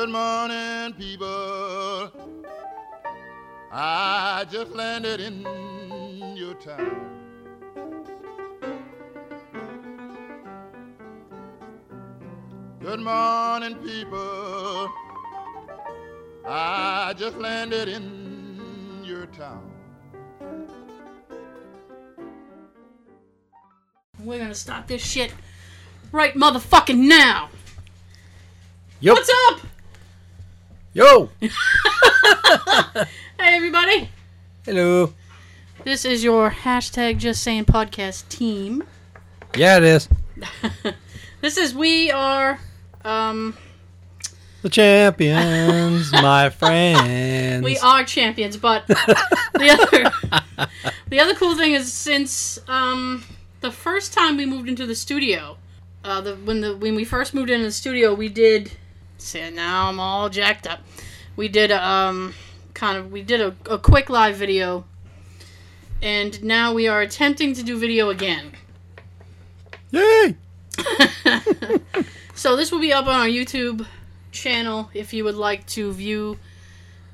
Good morning, people. I just landed in your town. Good morning, people. I just landed in your town. We're gonna stop this shit right motherfucking now. Yo, What's up? Yo, Hey everybody. hello. This is your hashtag just saying podcast team. Yeah, it is This is we are um the champions, my friends. we are champions, but the other the other cool thing is since um the first time we moved into the studio, uh the when the when we first moved into the studio we did see now I'm all jacked up. We did um kind of we did a, a quick live video and now we are attempting to do video again. Yay! So this will be up on our YouTube channel if you would like to view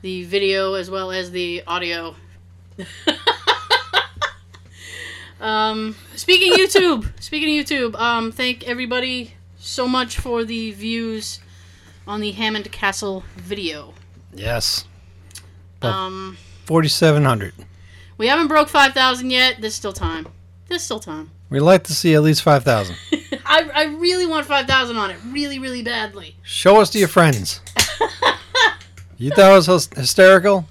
the video as well as the audio. um, speaking YouTube, speaking of YouTube, um, thank everybody so much for the views on the Hammond Castle video. Yes. Um, forty-seven hundred. we haven't broke five thousand yet. There's still time. There's still time. We'd like to see at least five thousand. I, I really want five thousand on it, really, really badly. Show us to your friends. You thought it was hysterical?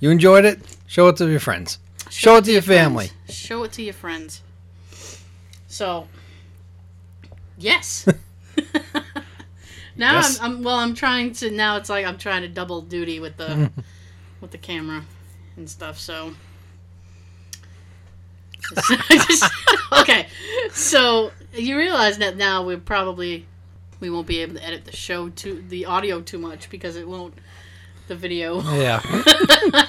You enjoyed it? Show it to your friends. Show it to your family. friends. Show it to your friends. So, yes. now Yes. I'm, I'm well. I'm trying to now. It's like I'm trying to double duty with the with the camera and stuff. So. okay, so you realize that now we probably we won't be able to edit the show to the audio too much because it won't the video. Yeah.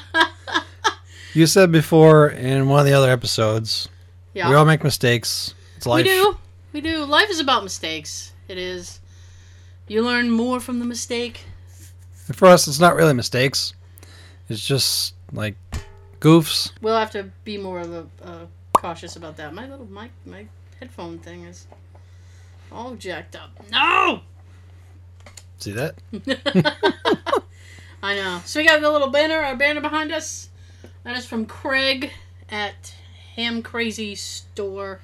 you said before in one of the other episodes, Yeah. we all make mistakes. It's life. We do. We do. Life is about mistakes. It is. You learn more from the mistake. And for us, it's not really mistakes. It's just like goofs. We'll have to be more of a uh, cautious about that. My little mic, my headphone thing is all jacked up. No. See that? I know. So we got the little banner, our banner behind us. That is from Craig at Ham Crazy Store,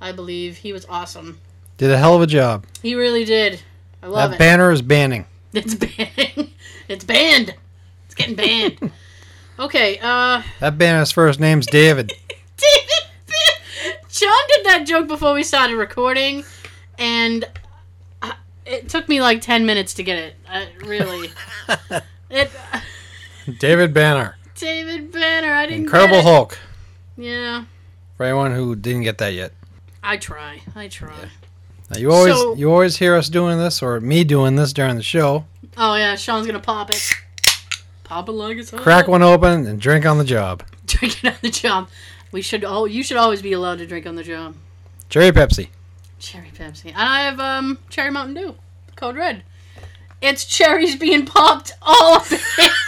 I believe. He was awesome. Did a hell of a job. He really did. I love that it. banner is banning. It's banned. it's banned. It's getting banned. okay, uh That banner's first name's David. David Sean did that joke before we started recording and uh, it took me like 10 minutes to get it. Uh, really. it David Banner. David Banner, I didn't Incredible get it. Hulk. Yeah. For anyone who didn't get that yet. I try. I try. Now, you always So- you always hear us doing this or me doing this during the show. Oh yeah, Sean's gonna pop it. Pop it like it's hot. Crack one open and drink on the job. Drink it on the job. We should all. You should always be allowed to drink on the job. Cherry Pepsi. Cherry Pepsi. And I have um cherry Mountain Dew, Code Red. It's cherries being popped all it.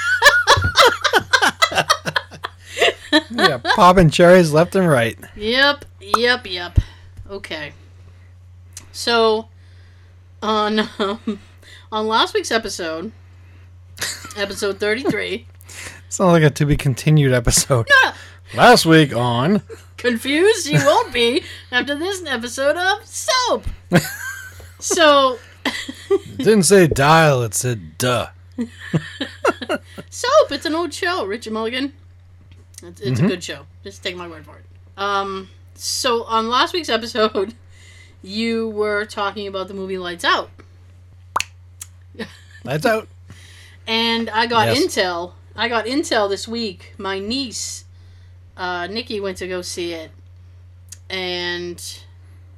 Yeah, popping cherries left and right. yep, yep, yep. Okay. So, on um, on last week's episode, episode thirty three. Sounds like a to be continued episode. No, Last week on confused you won't be after this episode of soap. So, it didn't say dial, it said duh. soap. It's an old show. Richard Mulligan. It's, it's a good show. Just take my word for it. Um. So on last week's episode, you were talking about the movie Lights Out, Lights out. and I got Yes. intel. I got intel this week. My niece, uh, Nikki, went to go see it, and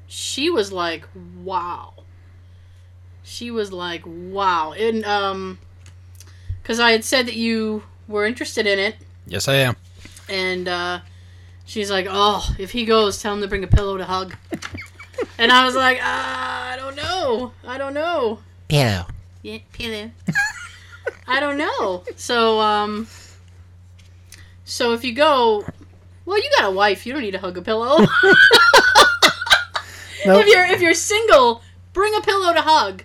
she was like, "Wow." She was like, "Wow," and um, because I had said that you were interested in it, Yes, I am. and uh, she's like, "Oh, if he goes, tell him to bring a pillow to hug." and I was like, ah, "I don't know, I don't know." Pillow. Yeah, pillow. I don't know. So, um, so if you go, well, you got a wife. You don't need to hug a pillow. Nope. If you're if you're single, bring a pillow to hug.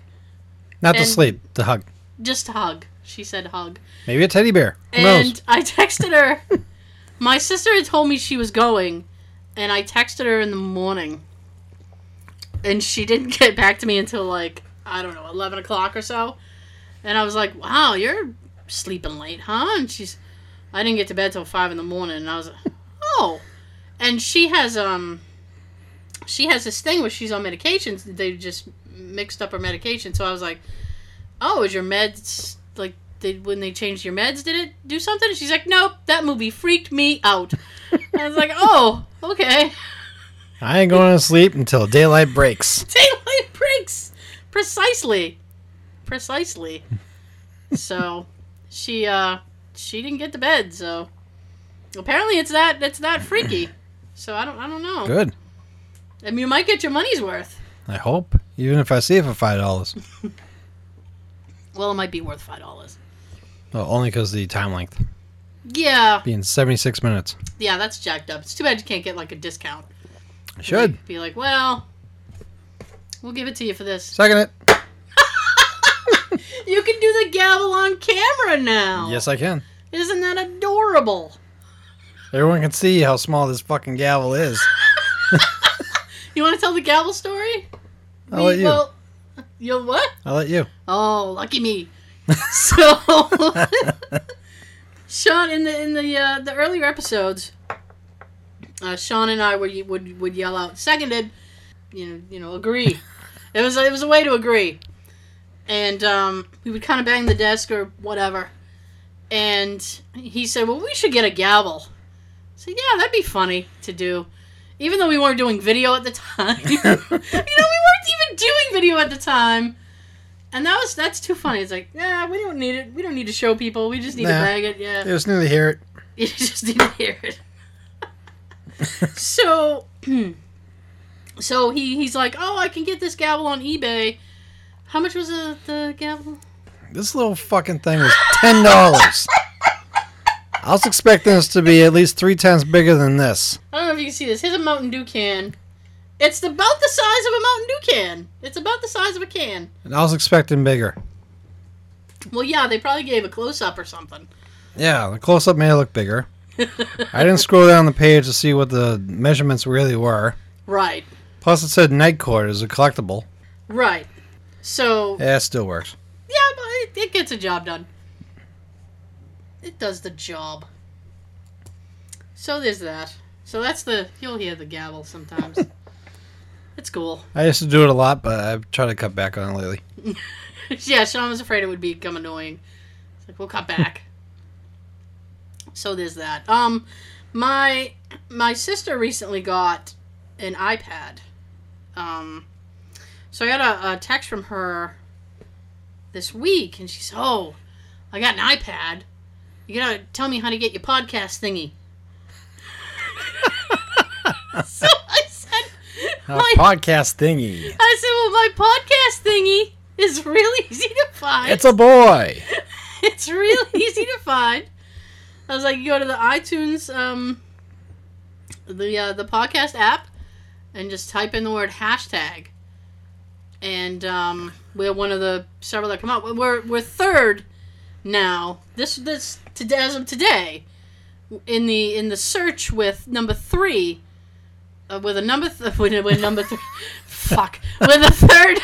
Not to and- sleep, to hug. Just hug. She said hug. Maybe a teddy bear. Who And knows? I texted her. My sister had told me she was going, and I texted her in the morning. And she didn't get back to me until like, I don't know, 11 o'clock or so. And I was like, wow, you're sleeping late, huh? And she's, I didn't get to bed till 5 in the morning. And I was like, oh. And she has, um, she has this thing where she's on medications. They just mixed up her medication. So I was like, oh, is your meds, like, did when they changed your meds, did it do something? And she's like, nope, that movie freaked me out. I was like, oh, okay. I ain't going to sleep until daylight breaks. Daylight breaks. Precisely. Precisely. So she uh she didn't get to bed, so apparently it's that it's that freaky. So I don't I don't know. Good. I mean you might get your money's worth. I hope. Even if I see it for five dollars. Well, it might be worth five dollars. Well, only because the time length Yeah, being seventy six minutes. yeah, that's jacked up. It's too bad you can't get like a discount. Should be like, well, we'll give it to you for this. second it. You can do the gavel on camera now. Yes, I can. Isn't that adorable? Everyone can see how small this fucking gavel is. You want to tell the gavel story? I'll let you. Well, you what? I'll let you. Oh, lucky me. so, Sean, in the in the uh, the earlier episodes, uh, Sean and I would would would yell out seconded, you know, you know, agree. it was it was a way to agree, and um, we would kind of bang the desk or whatever. And he said, "Well, we should get a gavel." I said, "Yeah, that'd be funny to do." Even though we weren't doing video at the time, you know, we weren't even doing video at the time. And that was that's too funny. It's like, yeah, we don't need it. We don't need to show people. We just need to Nah. bag it. Yeah, They just need to hear it. you just need to hear it. so, so he he's like, oh, I can get this gavel on eBay. How much was the the gavel? This little fucking thing was ten dollars. I was expecting this to be at least three times bigger than this. I don't know if you can see this. Here's a Mountain Dew can. It's about the size of a Mountain Dew can. It's about the size of a can. And I was expecting bigger. Well, yeah, they probably gave a close up or something. Yeah, the close up made it look bigger. I didn't scroll down the page to see what the measurements really were. right, Plus, it said night court is a collectible. right. So Yeah, it still works. Yeah, but it, it gets a job done. It does the job. So there's that. So that's the you'll hear the gavel sometimes. it's cool. I used to do it a lot, but I've tried to cut back on it lately. yeah, Sean was afraid it would become annoying. It's like we'll cut back. So there's that. Um, my my sister recently got an iPad. Um, so I got a, a text from her this week, and she said, "Oh, I got an iPad. You gotta tell me how to get your podcast thingy." so I said, A my, podcast thingy. I said, well, my podcast thingy is really easy to find. It's a boy. it's real easy to find. I was like, you go to the iTunes, um, the uh, the podcast app, and just type in the word hashtag, and um, we're one of the several that come up. We're we're third now. This this today as of today, in the in the search with number three, uh, with a number th- with, with number three, fuck, with a third,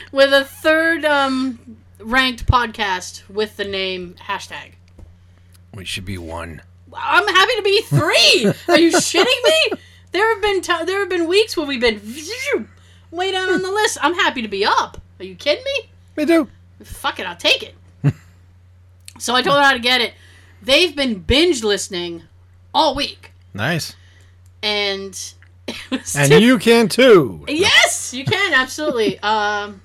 with a third um ranked podcast with the name hashtag. We should be one. I'm happy to be three. Are you shitting me? There have been t- there have been weeks where we've been way down on the list. I'm happy to be up. Are you kidding me? Me too. Fuck it, I'll take it. so I told her how to get it. They've been binge listening all week, Nice. and it was And you can too. Yes, you can absolutely. um,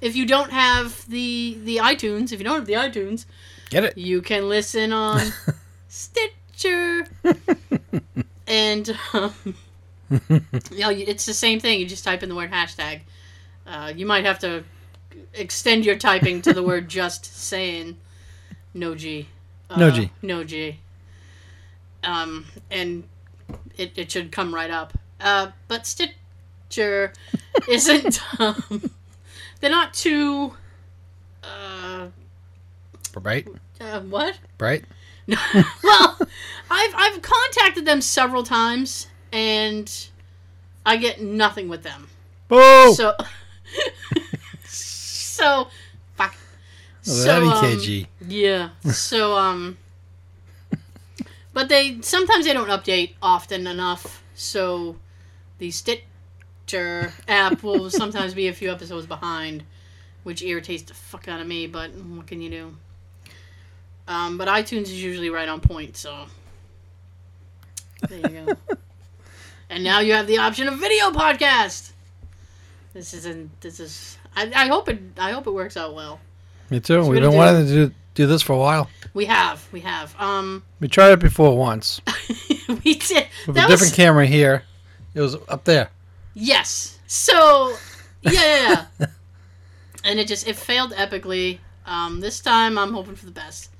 if you don't have the the iTunes, if you don't have the iTunes, Get it? you can listen on Stitcher. and um, you know, it's the same thing. You just type in the word hashtag. Uh, you might have to extend your typing to the word just saying. No G. No Uh, G. No G. Um, and it, it should come right up. Uh, but Stitcher isn't. Um, they're not too. Uh, Right? uh, what? Right? well, I've I've contacted them several times, and I get nothing with them. Boo! So, so, fuck. So, um, EKG. yeah. So, um, but they sometimes they don't update often enough. So, the Stitcher app will sometimes be a few episodes behind, which irritates the fuck out of me. But what can you do? Um, but iTunes is usually right on point. So, there you go. and now you have the option of video podcast. This isn't. This is. I, I hope it. I hope it works out well. Me too. We've been do- wanting to do, do this for a while. We have. We have. Um, We tried it before once we did. with that a different was, camera here. It was up there. Yes. So, yeah, yeah, yeah. and it just it failed epically. Um, this time I'm hoping for the best.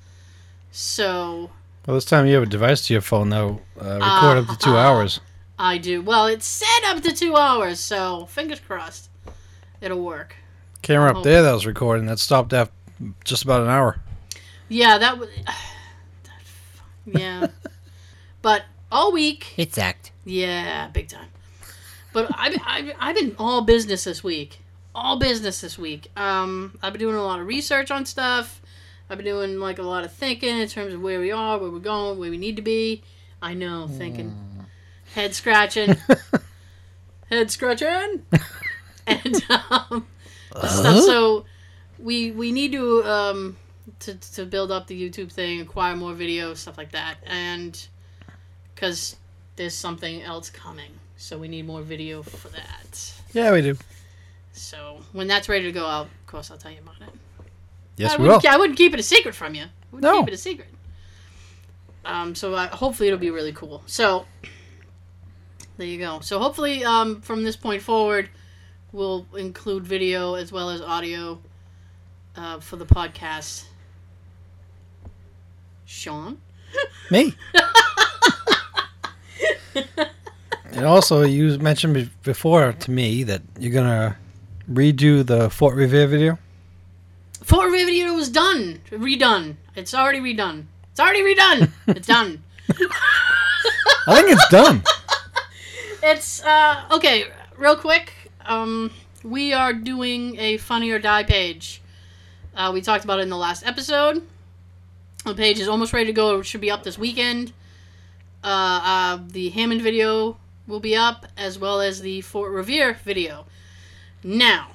So Well, this time you have a device to your phone that'll uh, record up to two Uh, hours. I do. Well, it's set up to two hours, so fingers crossed, it'll work. Camera up there that was recording that stopped after just about an hour. Yeah, that was. yeah, but all week. It's act. Yeah, big time. But I've, I've, I've been all business this week. All business this week. Um, I've been doing a lot of research on stuff. I've been doing like a lot of thinking in terms of where we are, where we're going, where we need to be. I know, thinking, head scratching, head scratching, and um, stuff. So we we need to um to to build up the YouTube thing, acquire more video, stuff like that, and because there's something else coming. So we need more video for that. Yeah, we do. So when that's ready to go out, of course I'll tell you about it. Yes, I we will. wouldn't, I wouldn't keep it a secret from you. I wouldn't No. keep it a secret. Um, so I, hopefully it'll be really cool. So there you go. So hopefully um, from this point forward, we'll include video as well as audio uh, for the podcast. Sean. Me. and also, you mentioned before to me that you're gonna redo the Fort Revere video. Fort Revere video was done, redone. It's already redone. It's already redone. it's done. I think it's done. It's uh okay, real quick. Um we are doing a funny or die page. Uh, we talked about it in the last episode. The page is almost ready to go. It should be up this weekend. Uh, uh, the Hammond video will be up, as well as the Fort Revere video. Now,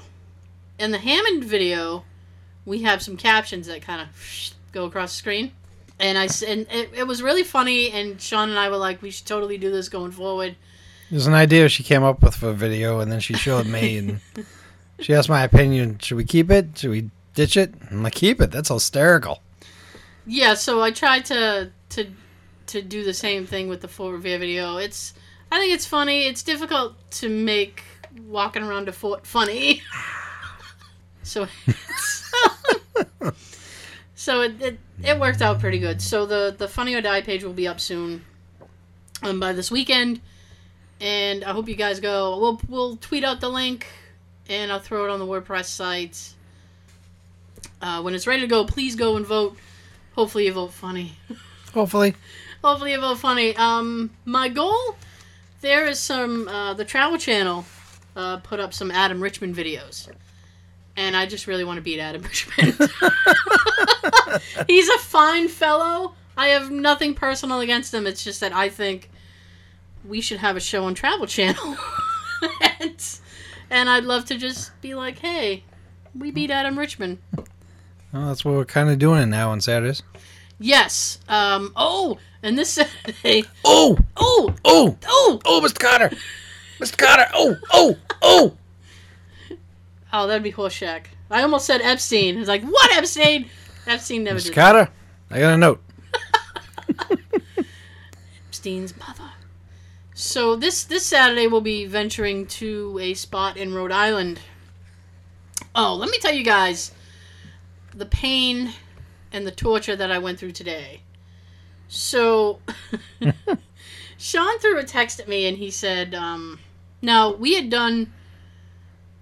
in the Hammond video, we have some captions that kind of go across the screen. And I and it, it was really funny. And Sean and I were like, we should totally do this going forward. There's an idea she came up with for a video, and then she showed me, and she asked my opinion. Should we keep it? Should we ditch it? I'm like, keep it. That's hysterical. Yeah, so I tried to to to do the same thing with the Fort Revere video. It's I think it's funny. It's difficult to make walking around a fort funny. so so it, it it worked out pretty good. So the the funny or die page will be up soon, um, by this weekend, and I hope you guys go. We'll we'll tweet out the link, and I'll throw it on the WordPress site. Uh, when it's ready to go, please go and vote. Hopefully you vote funny. Hopefully, Hopefully you vote funny. Um, my goal there is some uh, the Travel Channel uh, put up some Adam Richman videos, and I just really want to beat Adam Richman. He's a fine fellow. I have nothing personal against him. It's just that I think we should have a show on Travel Channel, and, and I'd love to just be like, hey, we beat Adam Richman. well, that's what we're kind of doing now on Saturdays. Yes. Um. Oh, and this Saturday. Oh, Oh. oh, Oh. oh, Mr. Kotter! Mr. Kotter! Oh, oh, oh. Oh, that'd be Horshack. I almost said Epstein. It's like, what Epstein? Epstein never Mr. did Carter, I got a note. Epstein's mother. So this this Saturday we'll be venturing to a spot in Rhode Island. Oh, let me tell you guys the pain and the torture that I went through today. So, Sean threw a text at me and he said, um, "Now we had done,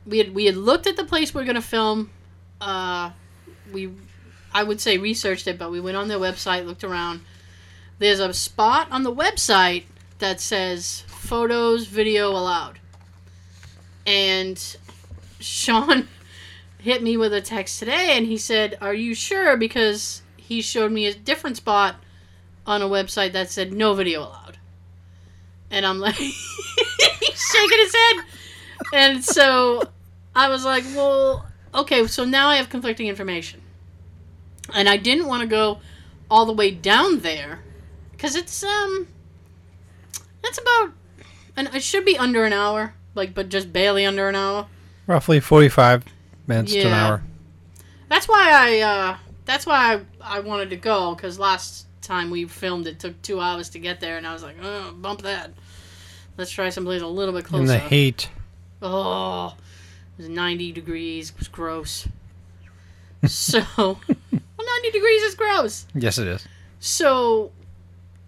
we had we had looked at the place we are gonna film. Uh, we, I would say researched it, but we went on their website, looked around. There's a spot on the website that says photos, video allowed, and Sean." hit me with a text today and he said, Are you sure? Because he showed me a different spot on a website that said no video allowed. And I'm like, he's shaking his head. And so I was like, Well, okay, so now I have conflicting information. And I didn't want to go all the way down there because it's, um, it's about, and it should be under an hour, like, but just barely under an hour. Roughly 45 minutes to an Yeah. hour. That's why I uh, that's why I, I wanted to go because last time we filmed it took two hours to get there, and I was like, oh, bump that. Let's try someplace a little bit closer. In the heat. Oh, was 90 degrees. It was gross. So, well, 90 degrees is gross. Yes, it is. So,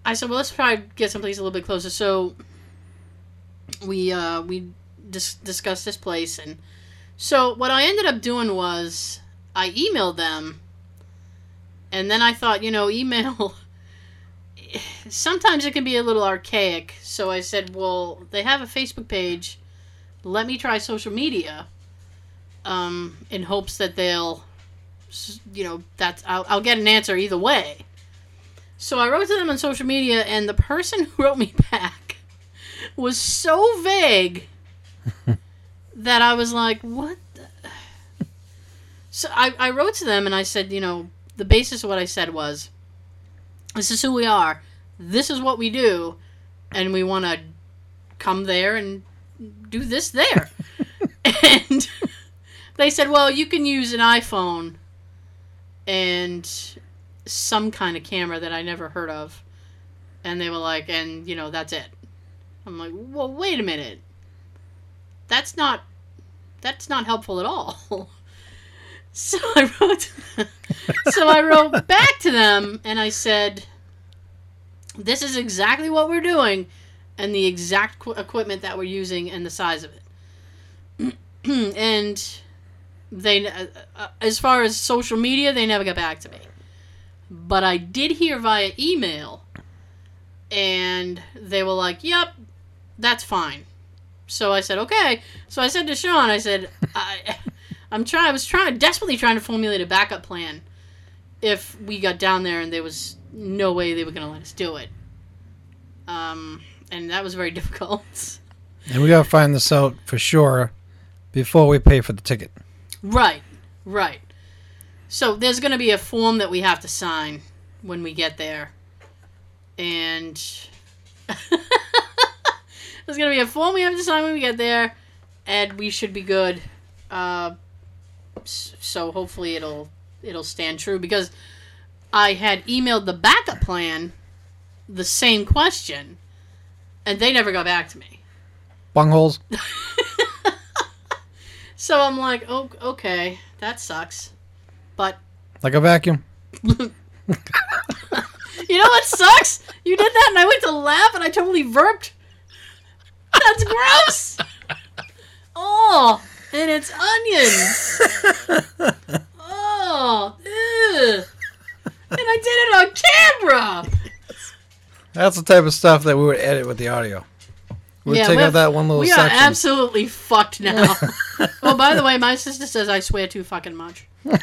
I said, well, let's try to get someplace a little bit closer. So, we uh, we dis- discussed this place, and so what I ended up doing was I emailed them, and then I thought, you know, email. Sometimes it can be a little archaic, so I said, well, they have a Facebook page. Let me try social media, um, in hopes that they'll, you know, that's I'll, I'll get an answer either way. So I wrote to them on social media, and the person who wrote me back was so vague that I was like, "What?" The? So I, I wrote to them and I said, you know, the basis of what I said was, "This is who we are. This is what we do, and we want to come there and do this there." and they said, "Well, you can use an iPhone." And some kind of camera that I never heard of. And they were like, and you know, that's it. I'm like, well, wait a minute. That's not that's not helpful at all. so I wrote so I wrote back to them and I said, this is exactly what we're doing and the exact qu- equipment that we're using and the size of it. and they uh, uh, as far as social media, they never got back to me but I did hear via email, and they were like, "Yep, that's fine." So I said, "Okay." So I said to Sean, "I said, I, I'm trying. I was trying, desperately trying to formulate a backup plan if we got down there and there was no way they were going to let us do it." Um, and that was very difficult. And we got to find this out for sure before we pay for the ticket. Right, right. So there's going to be a form that we have to sign when we get there. And there's going to be a form we have to sign when we get there, and we should be good. Uh, so hopefully it'll it'll stand true because I had emailed the backup plan the same question, and they never got back to me. Bungholes. So I'm like, oh, okay, that sucks. But Like a vacuum. You know what sucks? You did that and I went to laugh and I totally verped. That's gross. Oh, and it's onions. Oh, ew. And I did it on camera. That's the type of stuff that we would edit with the audio. We'd take we're- out that one little We are absolutely fucked now. oh, by the way, my sister says I swear too fucking much. yeah,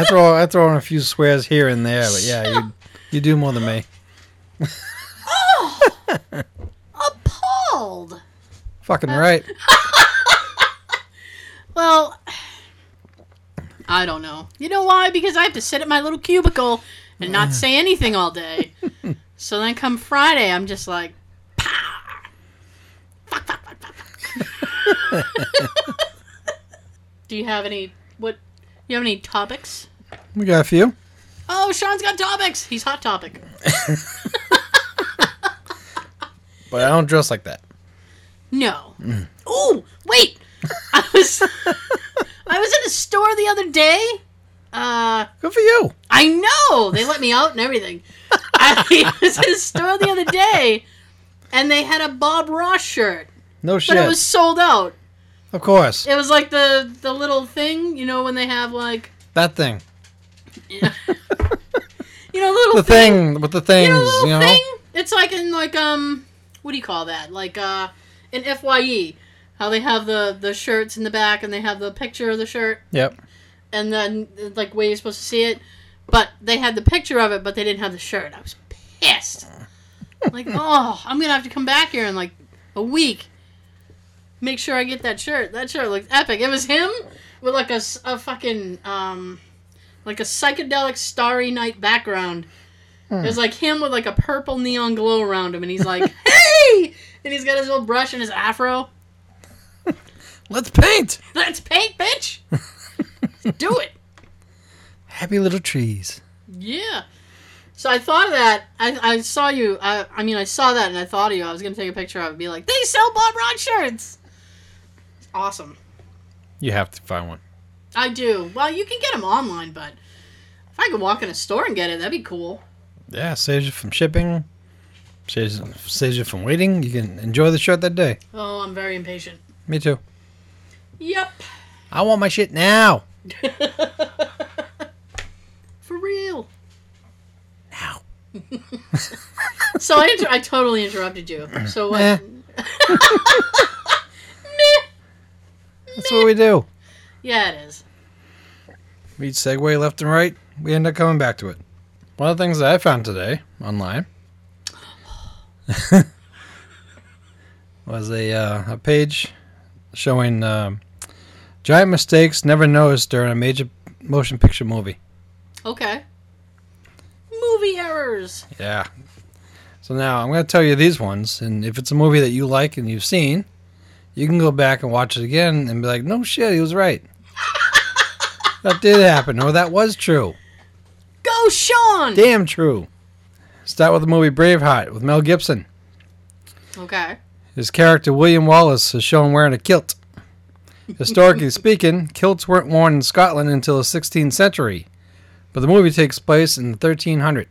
I throw I throw in a few swears here and there, but yeah, you you do more than me. Oh, appalled. Fucking right. Well, I don't know. You know why? Because I have to sit at my little cubicle and not say anything all day. So then come Friday, I'm just like, "Pah!" Fuck, fuck, fuck, fuck, fuck. Do you have any? What? You have any topics? We got a few. Oh, Sean's got topics. He's hot topic. But I don't dress like that. No. Ooh, wait. I was I was in a store the other day. Uh, Good for you. I know they let me out and everything. I was in a store the other day, and they had a Bob Ross shirt, No shit. but it was sold out. of course. It was like the the little thing, you know, when they have like that thing. you know little The thing with the things, you know, you know. thing. It's like in like um, what do you call that? Like uh, in Fye, how they have the the shirts in the back and they have the picture of the shirt, Yep. and then like where you're supposed to see it. But they had the picture of it, but they didn't have the shirt. I was pissed. like, oh, I'm gonna have to come back here in like a week. Make sure I get that shirt. That shirt looked epic. It was him with like a, a fucking um, like a psychedelic starry night background. It was like him with like a purple neon glow around him, and he's like, "Hey!" and he's got his little brush and his afro. Let's paint. Let's paint, bitch. Do it. Happy little trees. Yeah. So I thought of that. I, I saw you. I, I mean, I saw that and I thought of you. I was going to take a picture of it and be like, they sell Bob Ross shirts. It's awesome. You have to find one. I do. Well, you can get them online, but if I could walk in a store and get it, that'd be cool. Yeah, saves you from shipping. Saves, saves you from waiting. You can enjoy the shirt that day. Oh, I'm very impatient. Me too. Yep. I want my shit now. For real. Now. So I, inter- I totally interrupted you. So what? That's what we do. Yeah, it is. We segue left and right. We end up coming back to it. One of the things that I found today online was a uh, a page showing um giant mistakes never noticed during a major motion picture movie. Okay. Movie errors. Yeah. So now I'm going to tell you these ones, and if it's a movie that you like and you've seen, you can go back and watch it again and be like, "No shit, he was right." that did happen, or that was true. Go, Sean. Damn true. Start with the movie Braveheart with Mel Gibson. Okay. His character William Wallace is shown wearing a kilt. Historically speaking, kilts weren't worn in Scotland until the 16th century, but the movie takes place in 1300.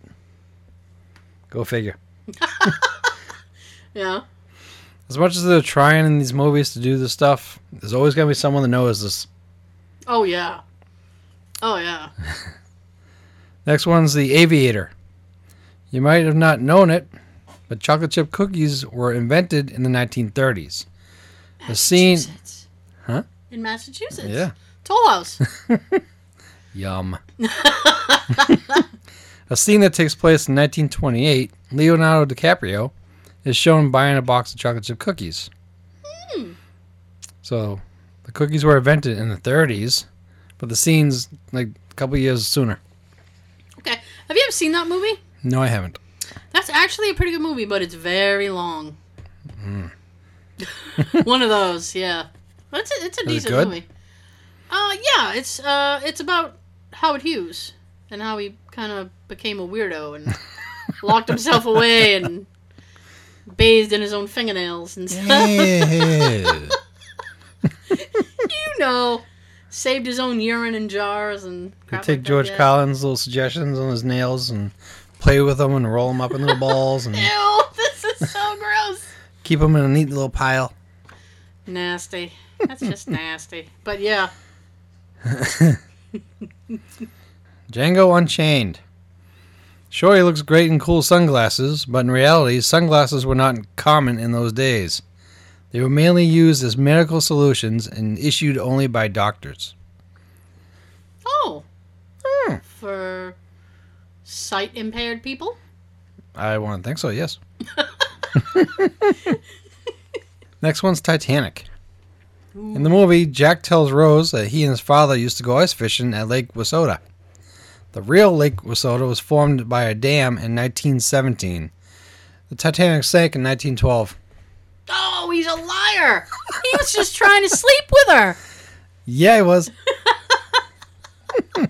Go figure. Yeah. As much as they're trying in these movies to do this stuff, there's always going to be someone that knows this. Oh yeah. Oh yeah. Next one's The Aviator. You might have not known it, but chocolate chip cookies were invented in the 1930s. The scene. Massachusetts. Huh? In Massachusetts. Yeah. Toll House. Yum. a scene that takes place in 1928, Leonardo DiCaprio is shown buying a box of chocolate chip cookies. So, the cookies were invented in the 30s, but the scene's like a couple years sooner. okay. Have you ever seen that movie? No, I haven't. That's actually a pretty good movie, but it's very long. Hmm. One of those, yeah. But it's a, it's a it decent good? movie. Uh, yeah, it's uh, it's about Howard Hughes and how he kind of became a weirdo and locked himself away and bathed in his own fingernails and stuff. you know, saved his own urine in jars and You take like George yeah. Collins' little suggestions on his nails and play with them and roll them up in little balls and Ew, this is so gross. keep them in a neat little pile. Nasty. That's just nasty. But yeah. Django Unchained. Sure, he looks great in cool sunglasses, but in reality, sunglasses were not common in those days. They were mainly used as medical solutions and issued only by doctors. Oh. Hmm. For sight impaired people? I want to think so, yes. Next one's Titanic. In the movie, Jack tells Rose that he and his father used to go ice fishing at Lake Wissota. The real Lake Wissota was formed by a dam in 1917. The Titanic sank in 1912. Oh, he's a liar. He was just trying to sleep with her. Yeah, he was.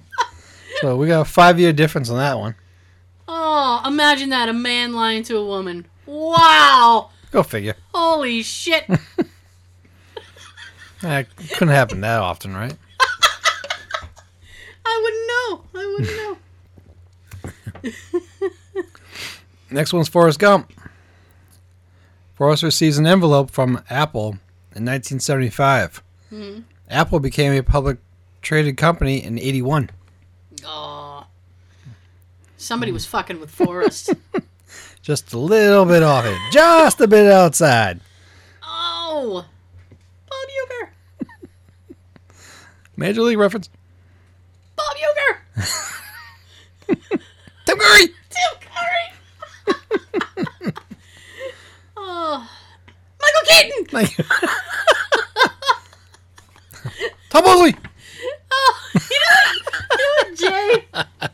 so we got a five year difference on that one. Oh, imagine that a man lying to a woman. Wow. Go figure. Holy shit. Eh, couldn't happen that often, right? I wouldn't know. I wouldn't know. Next one's Forrest Gump. Forrest receives an envelope from Apple in 1975. Apple became a public traded company in 81. Oh. Somebody was fucking with Forrest. Just a little bit off it. Just a bit outside. oh. Bob Uecker. Major League reference. Bob Uecker. Tim Curry! Tim Curry. oh. Michael Keaton. You. Tom Mosley! Oh, you know, you know what, Jay?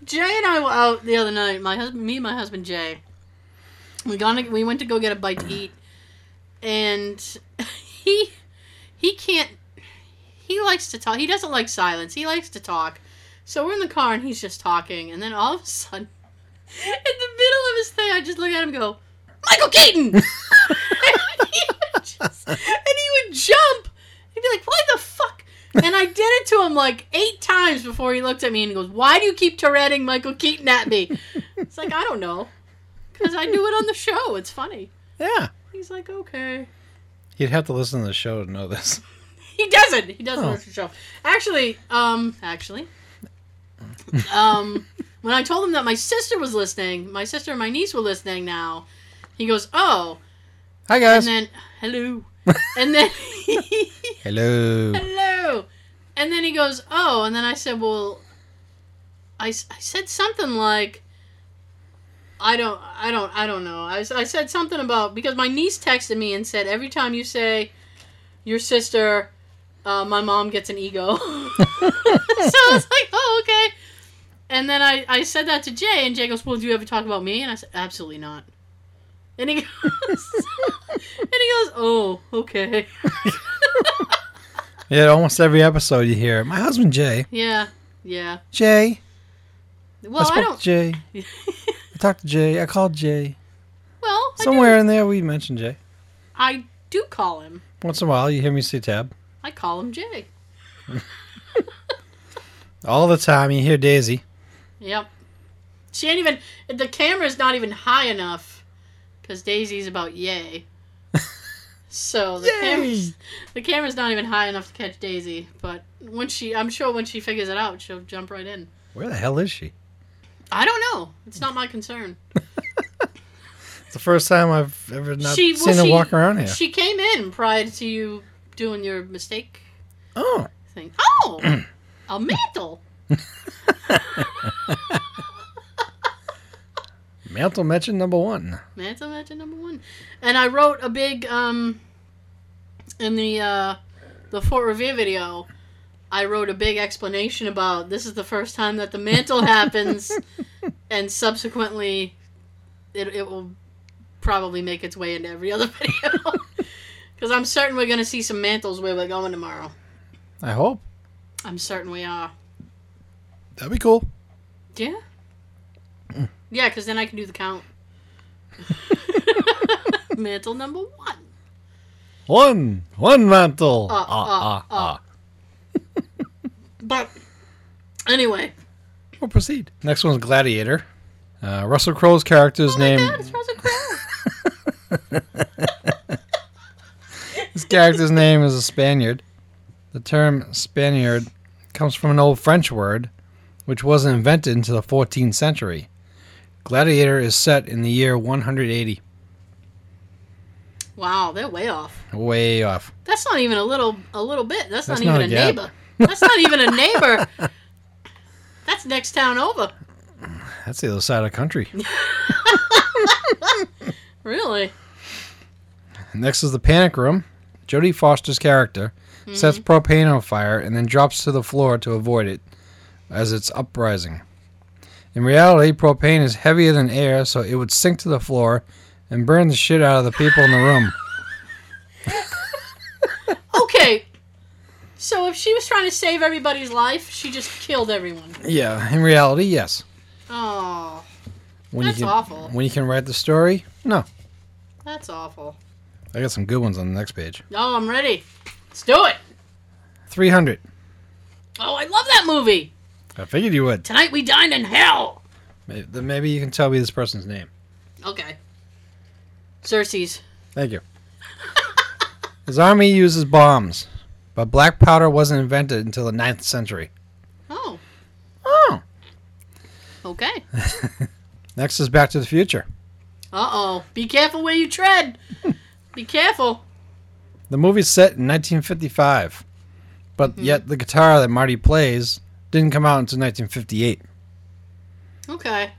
Jay and I were out the other night. My husband, me and my husband Jay. We gone. To, we went to go get a bite to eat, and he he can't. He likes to talk. He doesn't like silence. He likes to talk. So we're in the car and he's just talking, and then all of a sudden, in the middle of his thing, I just look at him and go, Michael Keaton! and, he would just, and he would jump. He'd be like, "Why the fuck?" And I did it to him like eight times before he looked at me and he goes, "Why do you keep Touretting Michael Keaton at me?" It's like I don't know, because I do it on the show. It's funny. Yeah. He's like, "Okay." You'd have to listen to the show to know this. He doesn't. He doesn't Oh. watch the show. Actually, um, actually, um, when I told him that my sister was listening, my sister and my niece were listening now. He goes, "Oh," Hi, guys. and then hello, and then Hello. hello, and then he goes, "Oh," and then I said, "Well," I, I said something like. I don't, I don't, I don't know. I, I said something about because my niece texted me and said every time you say your sister, uh, my mom gets an ego. so I was like, oh, okay. And then I, I said that to Jay, and Jay goes, well, do you ever talk about me? And I said, absolutely not. And he goes, and he goes, oh, okay. Yeah, almost every episode you hear my husband Jay. Yeah, yeah. Jay. Well, I I, spoke don't. to Jay. I talked to Jay. I called Jay. well, I Somewhere in there we mentioned Jay. I do call him. Once in a while you hear me say tab. I call him Jay. All the time you hear Daisy. Yep. She ain't even. The camera's not even high enough because Daisy's about yay. So the Yay! camera's the camera's not even high enough to catch Daisy. But when she, I'm sure when she figures it out, she'll jump right in. Where the hell is she? I don't know. It's not my concern. It's the first time I've ever not she, well, seen her she- walk around here. She came in prior to you doing your mistake oh. thing. Oh, a mantle. Mantle mention number one. Mantle mention number one. And I wrote a big um in the uh the Fort Revere video. I wrote a big explanation about this is the first time that the mantle happens, and subsequently, it, it will probably make its way into every other video. Because I'm certain we're going to see some mantles where we're going tomorrow. I hope. I'm certain we are. That'd be cool. Yeah. Yeah, because then I can do the count. Mantle number one. One. One mantle. Uh, ah, uh, ah, ah. But anyway, We'll proceed. Next one's Gladiator. Uh, Russell Crowe's character's oh my name. God, it's Russell Crowe. His character's name is a Spaniard. The term Spaniard comes from an old French word, which wasn't invented until the 14th century. Gladiator is set in the year 180. Wow, they're way off. Way off. That's not even a little a little bit. That's, That's not not even a a, neighbor. That's not even a neighbor. That's next town over. That's the other side of the country. Really? Next is the panic room. Jodie Foster's character sets hmm. propane on fire and then drops to the floor to avoid it as it's uprising. In reality, propane is heavier than air, so it would sink to the floor and burn the shit out of the people in the room. Okay. So if she was trying to save everybody's life, she just killed everyone. Yeah, in reality, yes. Oh, When That's can, awful. When you can write the story, no. that's awful. I got some good ones on the next page. Oh, I'm ready. Let's do it. 300. Oh, I love that movie. I figured you would. Tonight we dined in hell. Maybe, maybe you can tell me this person's name. Okay. Xerxes. Thank you. His army uses bombs, but black powder wasn't invented until the 9th century. Oh, Oh. okay. Next is Back to the Future. Uh oh. Be careful where you tread. Be careful. The movie's set in 1955, but mm-hmm. yet the guitar that Marty plays didn't come out until 1958. Okay.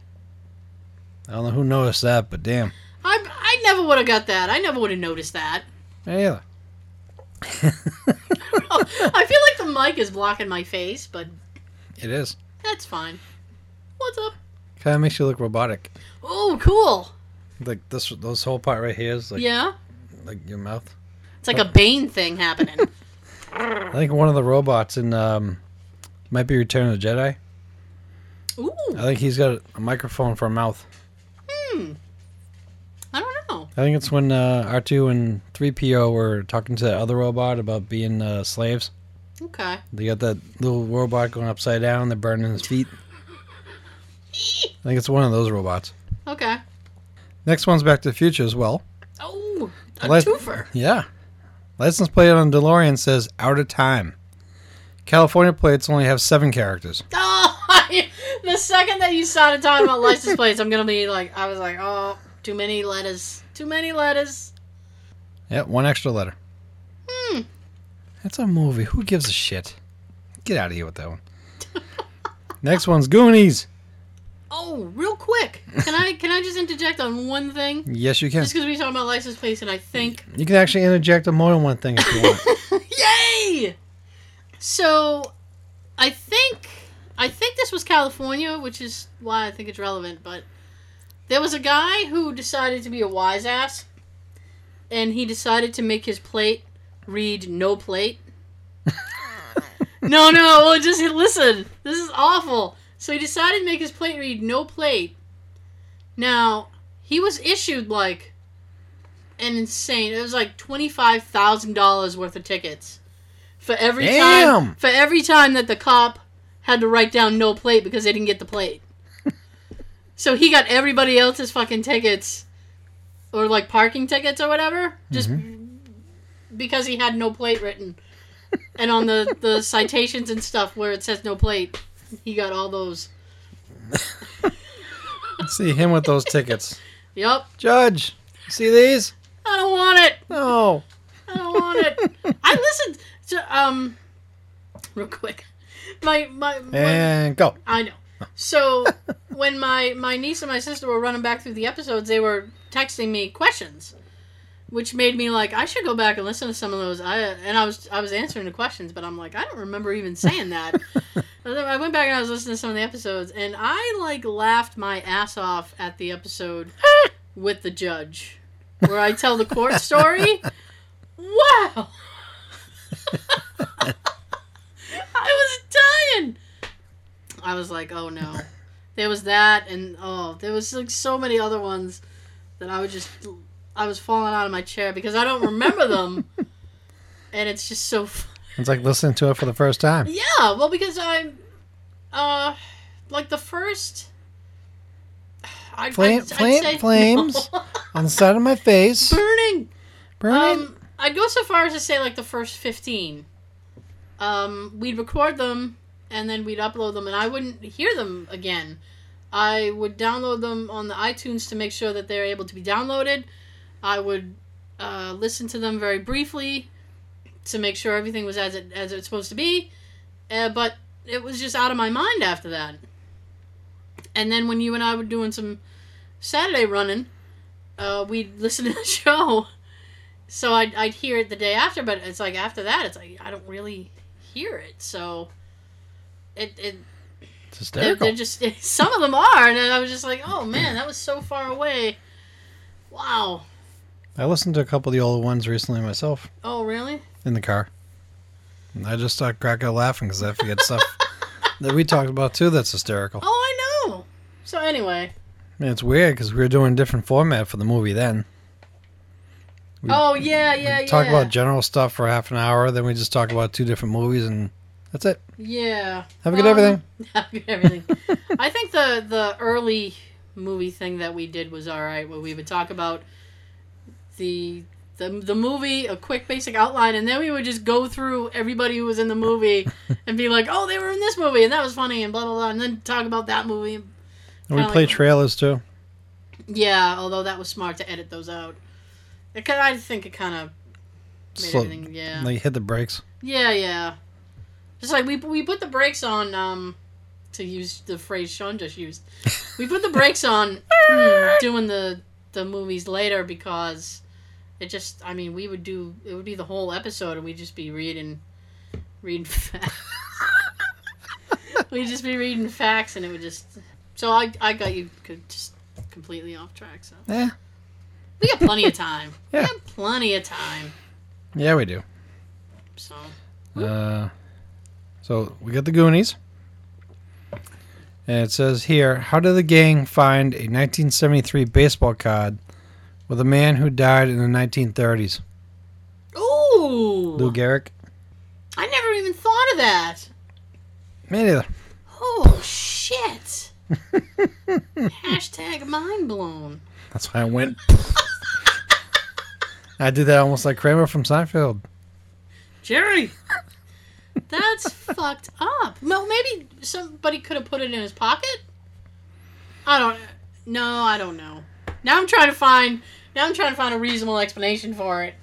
I don't know who noticed that, but damn. I, I never would have got that. I never would have noticed that. Me either. I feel like the mic is blocking my face, but It is. that's fine. What's up? Kind of makes you look robotic. Oh, cool. Like this, this whole part right here is like yeah. Like your mouth. It's like a Bane thing happening. I think one of the robots in um, might be Return of the Jedi. Ooh. I think he's got a microphone for a mouth. Hmm. I don't know. I think it's when uh, R2 and 3PO were talking to that other robot about being uh, slaves. Okay. They got that little robot going upside down. They're burning his feet. I think it's one of those robots. Okay. Next one's Back to the Future as well. Oh, a twofer. Yeah. License plate on DeLorean says out of time. California plates only have seven characters. Oh, I, the second that you started talking about license plates, I'm gonna be like, I was like, oh, too many letters, too many letters. Yep, one extra letter. Hmm. That's a movie. Who gives a shit? Get out of here with that one. Next one's Goonies. Oh, real quick, can I can I just interject on one thing? Yes, you can. Just because we talking about license plates, and I think, You can actually interject on more than one thing if you want. yay! So, I think I think this was California, which is why I think it's relevant. But there was a guy who decided to be a wise ass, and he decided to make his plate read "no plate." no, no, well, just listen. This is awful. So he decided to make his plate read "no plate." Now he was issued like an insane. It was like twenty five thousand dollars worth of tickets for every time for every time that the cop had to write down no plate because they didn't get the plate. so he got everybody else's fucking tickets or like parking tickets or whatever just mm-hmm. because he had no plate written. and on the the citations and stuff where it says no plate, he got all those. See him with those tickets. Yep. Judge, see these? I don't want it. No. I don't want it. I listened to um real quick. My my, my And go. I know. So when my my niece and my sister were running back through the episodes, they were texting me questions, which made me like I should go back and listen to some of those. I and I was I was answering the questions, but I'm like I don't remember even saying that. I went back and I was listening to some of the episodes, and I like laughed my ass off at the episode with the judge, where I tell the court story. Wow. I was dying. I was like, oh no. There was that, and oh, there was like so many other ones that I would just, I was falling out of my chair because I don't remember them, and it's just so. F- It's like listening to it for the first time. yeah, well, because I'm, uh, like the first. I'd, Flame- I'd, I'd flame- say- flames. On the side of my face. burning. Burning. Um, I'd go so far as to say like the first fifteen. Um, we'd record them and then we'd upload them, and I wouldn't hear them again. I would download them on the iTunes to make sure that they're able to be downloaded. I would uh, listen to them very briefly to make sure everything was as it as it's supposed to be. Uh, but it was just out of my mind after that. And then when you and I were doing some Saturday running, uh, we'd listen to the show. So I'd, I'd hear it the day after, but it's like after that, it's like I don't really hear it. So it, it it's they're, they're just some of them are, and I was just like, oh man, that was so far away. Wow. I listened to a couple of the old ones recently myself Oh really? in the car. And I just started cracking up laughing because I forget stuff that we talked about too that's hysterical. Oh, I know. So anyway, I mean, it's weird because we were doing a different format for the movie then. oh yeah, yeah, yeah. Talk about general stuff for half an hour, then we just talk about two different movies, and that's it. yeah. Have a good Um, everything. Have a good everything. I think the the early movie thing that we did was all right, where we would talk about the. The, the movie, a quick basic outline, and then we would just go through everybody who was in the movie and be like, oh, they were in this movie, and that was funny, and blah, blah, blah, and then talk about that movie. And we play like- trailers too. Yeah, although that was smart to edit those out. It I think it kind of made Slow- everything, yeah. Like hit the brakes. Yeah, yeah. Just like we we put the brakes on, um, to use the phrase Sean just used. We put the brakes on mm, doing the the movies later because it just. I mean, we would do it would be the whole episode, and we'd just be reading, reading facts. we'd just be reading facts, and it would just. So I I got you could just completely off track. So Yeah, we got plenty of time. Yeah. We got plenty of time. yeah, we do. So Uh, so we got the Goonies. And it says here, how did the gang find a 1973 baseball card with a man who died in the 1930s? ooh. Lou Gehrig? I never even thought of that. Me neither. Oh shit! Hashtag mind blown. That's why I went. I did that almost like Kramer from Seinfeld. Jerry! That's fucked up. Well, maybe somebody could have put it in his pocket? I don't No, I don't know. Now I'm trying to find now I'm trying to find a reasonable explanation for it.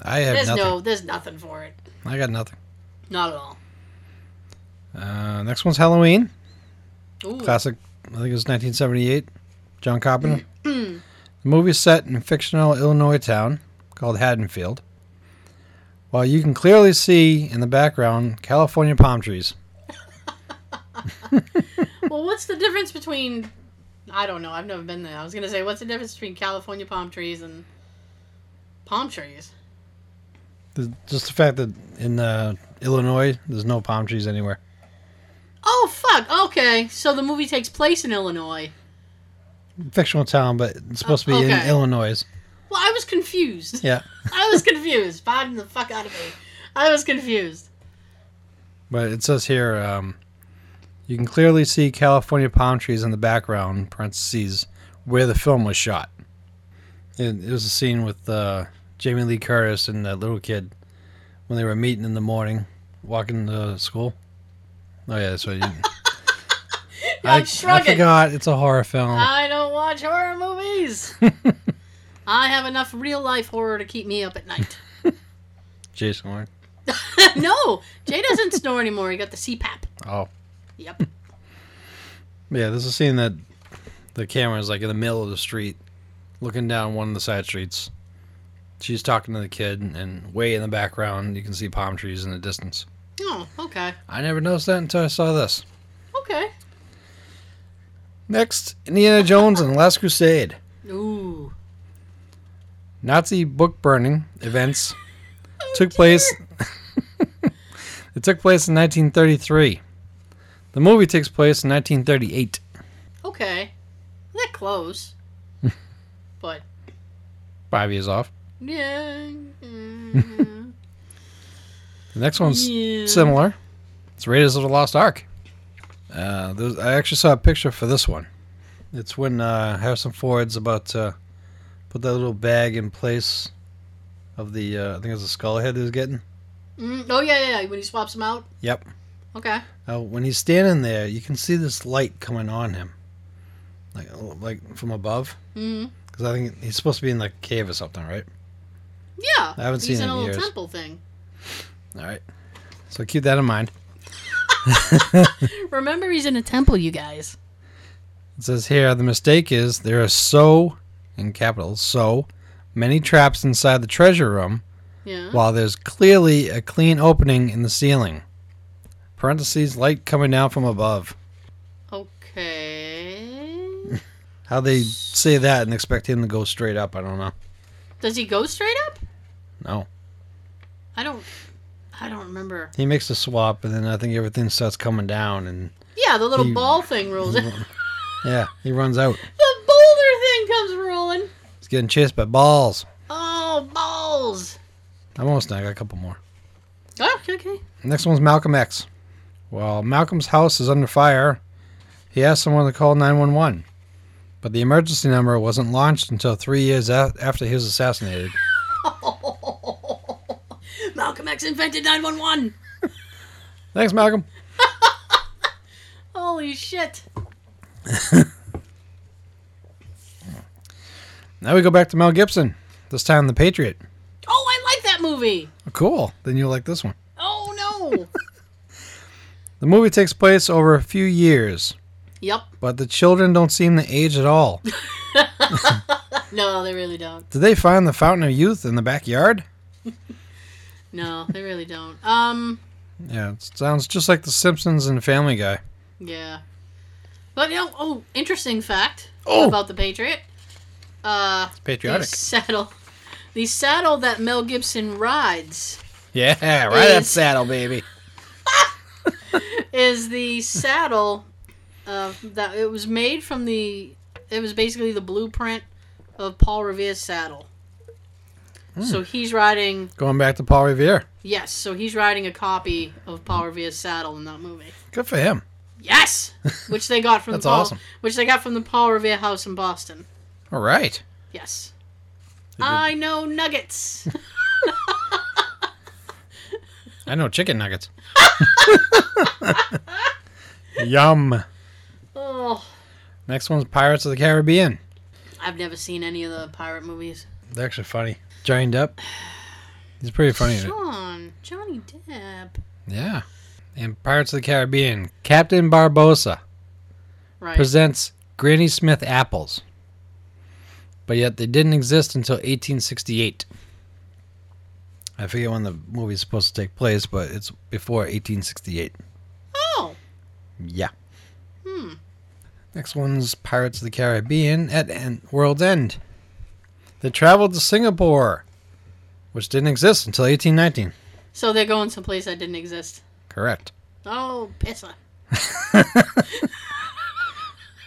I have There's nothing. no there's nothing for it. I got nothing. Not at all. Uh, next one's Halloween. Ooh. Classic, I think it was 1978. John Carpenter. the movie is set in a fictional Illinois town called Haddonfield. While you can clearly see in the background California palm trees. Well, what's the difference between I don't know, I've never been there. I was gonna say what's the difference between California palm trees and palm trees? The- Just the fact that in uh, Illinois, there's no palm trees anywhere. Oh fuck. Okay, so the movie takes place in Illinois. Fictional town, but it's supposed to be in. Illinois. Well, I was confused. Yeah, I was confused. Pardon the fuck out of me. I was confused. but it says here um, you can clearly see California palm trees in the background, parentheses, where the film was shot. It, it was a scene with uh, Jamie Lee Curtis and that little kid when they were meeting in the morning, walking to school. Oh yeah, that's what you. I'm I forgot it's a horror film. I don't watch horror movies. I have enough real life horror to keep me up at night. Jason Bourne. no, Jay doesn't snore anymore. He got the CPAP. Oh Yep. yeah, there's a scene that the camera is like in the middle of the street, looking down one of the side streets. She's talking to the kid, and way in the background, you can see palm trees in the distance. Oh, okay. I never noticed that until I saw this. Okay. Next, Indiana Jones and the Last Crusade. Ooh. Nazi book burning events oh, took place. it took place in 1933. The movie takes place in 1938. Okay. That close. but Five years off. yeah. mm, The next one's yeah. similar. It's Raiders of the Lost Ark. Uh, I actually saw a picture for this one. It's when uh, Harrison Ford's about to put that little bag in place of the, uh, I think it's a skull head he was getting. Mm, oh yeah, yeah, yeah. When he swaps them out. Yep. Okay. Uh, when he's standing there, you can see this light coming on him, like like from above. Because I think he's supposed to be in like a cave or something, right? Yeah. I haven't He's seen in it a in little years. temple thing. All right. So keep that in mind. Remember, he's in a temple, you guys. It says here the mistake is there are so, in capitals, so many traps inside the treasure room, Yeah. while there's clearly a clean opening in the ceiling. Parentheses, light coming down from above. Okay. How they say that and expect him to go straight up, I don't know. Does he go straight up? No. I don't. I don't remember. He makes a swap, and then I think everything starts coming down, and Yeah, the little He- ball thing rolls in. yeah, he runs out. the boulder thing comes rolling. He's getting chased by balls. Oh, balls! I'm almost done. I got a couple more. Oh, okay, okay. Next one's Malcolm X. While Malcolm's house is under fire, he asked someone to call 911. But the emergency number wasn't launched until three years a- after he was assassinated. Malcolm X invented 911. Thanks, Malcolm. Holy shit. Now we go back to Mel Gibson. This time, The Patriot. Oh, I like that movie. Cool. Then you'll like this one. The movie takes place over a few years, yep. but the children don't seem to age at all. No, they really don't. Did they find the fountain of youth in the backyard? No, they really don't. Um, Yeah, it sounds just like The Simpsons and Family Guy. yeah. But, you know, oh, interesting fact Oh. about the Patriot. Uh, It's the patriotic. saddle. The saddle that Mel Gibson rides Yeah, right that saddle, baby. is the saddle uh, that it was made from the. It was basically the blueprint of Paul Revere's saddle. So he's riding. Going back to Paul Revere. Yes, so he's riding a copy of Paul Revere's saddle in that movie. Good for him. Yes, which they got from That's the Paul, awesome. which they got from the Paul Revere house in Boston. All right. Yes, I know nuggets. I know chicken nuggets. Yum. oh, Next one's Pirates of the Caribbean. I've never seen any of the pirate movies. They're actually funny. Johnny Depp. He's pretty funny in it. Sean, Johnny Depp. Yeah. And Pirates of the Caribbean. Captain Barbossa Right. presents Granny Smith apples. But yet they didn't exist until 1868. I forget when the movie's supposed to take place, but it's before 1868. oh, Yeah. hmm. Next one's Pirates of the Caribbean at en- World's End. They traveled to Singapore, which didn't exist until 1819. So they're going someplace that didn't exist. Correct. Oh, pisser.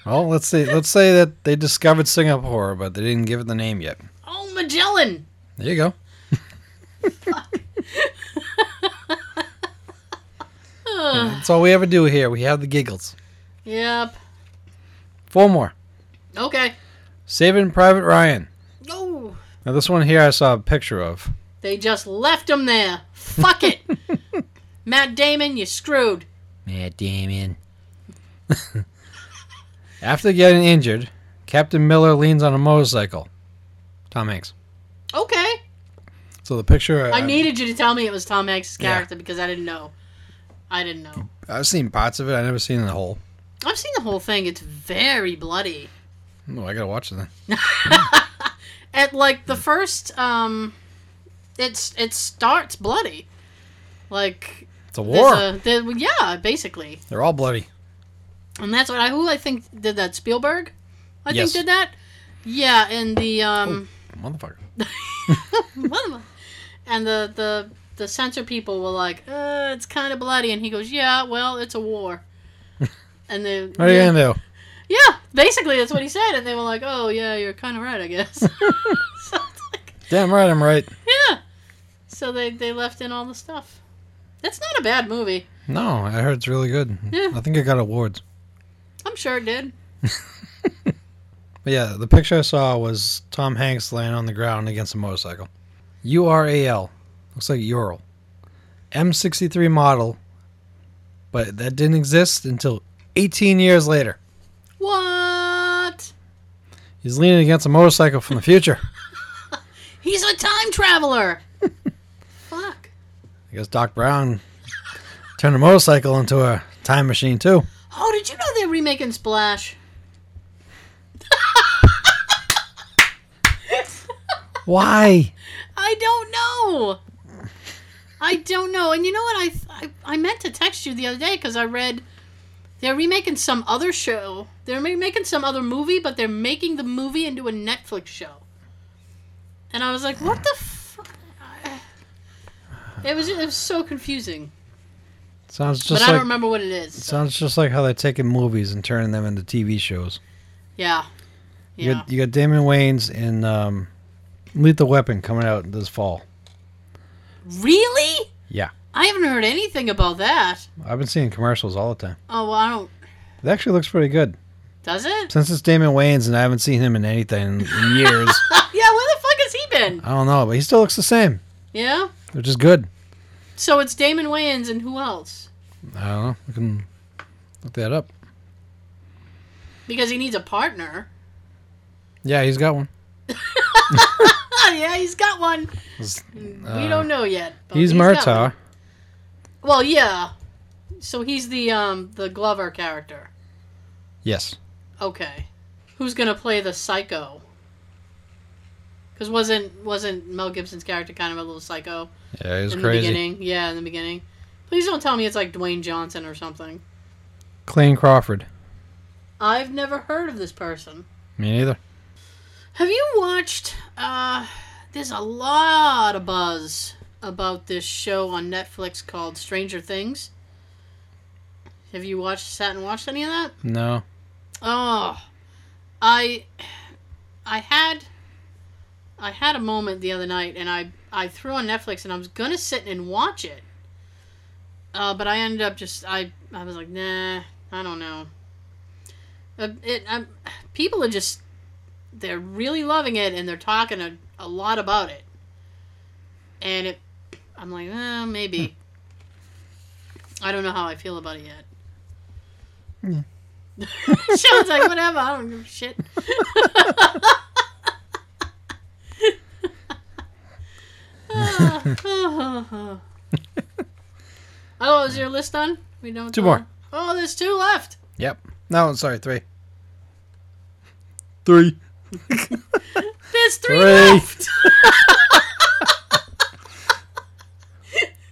Well, let's see. Let's say that they discovered Singapore, but they didn't give it the name yet. Oh, Magellan. There you go. That's all we ever do here. We have the giggles. Yep. Four more. Okay. Saving Private Ryan. Oh, Now, this one here I saw a picture of. they just left him there. Fuck it. Matt Damon, you screwed. Matt Damon. After getting injured, Captain Miller leans on a motorcycle. Tom Hanks. Okay. So the picture. I needed you to tell me it was Tom Hanks' character because I didn't know. I didn't know. I've seen parts of it. I never seen the whole. I've seen the whole thing. It's very bloody. Oh, I gotta watch it then. At like the first, um, it's it starts bloody. Like It's a war. a- there- yeah, basically. They're all bloody. And that's what I who I think did that Spielberg. I Yes. think did that. Yeah, and the um, Motherfucker. one of 'em. and the the the censor people were like, uh, "It's kind of bloody," and he goes, "Yeah, well, it's a war." And the What are you yeah, gonna do? yeah, basically that's what he said, and they were like, "Oh yeah, you're kind of right, I guess." so like, Damn right, I'm right. yeah, so they they left in all the stuff. It's not a bad movie. No, I heard it's really good. Yeah. I think it got awards. I'm sure it did. But yeah, the picture I saw was Tom Hanks laying on the ground against a motorcycle. U R A L. Looks like Ural. M63 model. But that didn't exist until 18 years later. What? He's leaning against a motorcycle from the future. He's a time traveler. Fuck. I guess Doc Brown turned a motorcycle into a time machine too. Oh, did you know they're remaking Splash? Why? I don't know. I don't know. And you know what? I I, I meant to text you the other day because I read they're remaking some other show. They're remaking some other movie, but they're making the movie into a Netflix show. And I was like, what the fuck? It was it was so confusing. Sounds just but I like don't remember what it is. so- sounds just like how they're taking movies and turning them into TV shows. yeah. You Yeah. got, you got Damon Wayans in um, Lethal Weapon coming out this fall. Really? Yeah. I haven't heard anything about that. I've been seeing commercials all the time. Oh, well, I don't. It actually looks pretty good. Does it? Since it's Damon Wayans and I haven't seen him in anything in, in years. yeah, where the fuck has he been? I don't know, but he still looks the same, Yeah? which is good. So it's Damon Wayans and who else? I don't know. We can look that up. Because he needs a partner. Yeah, he's got one. Yeah, he's got one. we don't know yet. but He's got one. Murtaugh. Well, yeah. So he's the um the Glover character. Yes. Okay. Who's gonna play the psycho? Because wasn't wasn't Mel Gibson's character kind of a little psycho Yeah, he's in the crazy. beginning? Yeah, in the beginning. Please don't tell me it's like Dwayne Johnson or something. Clayne Crawford. I've never heard of this person. Me neither. Have you watched? Uh, there's a lot of buzz about this show on Netflix called Stranger Things. Have you watched, sat and watched any of that? No. Oh, I, I had, I had a moment the other night, and I I threw on Netflix, and I was gonna sit and watch it. Uh, but I ended up just I I was like, nah, I don't know. Uh, it i people are just they're really loving it, and they're talking a, a lot about it. And it, I'm like, eh, maybe. I don't know how I feel about it yet. Sean's like, whatever, I don't give a shit. oh, is your list done? We don't. Two more. Oh, there's two left. Yep. No, sorry, three. Three. There's three, Three. left.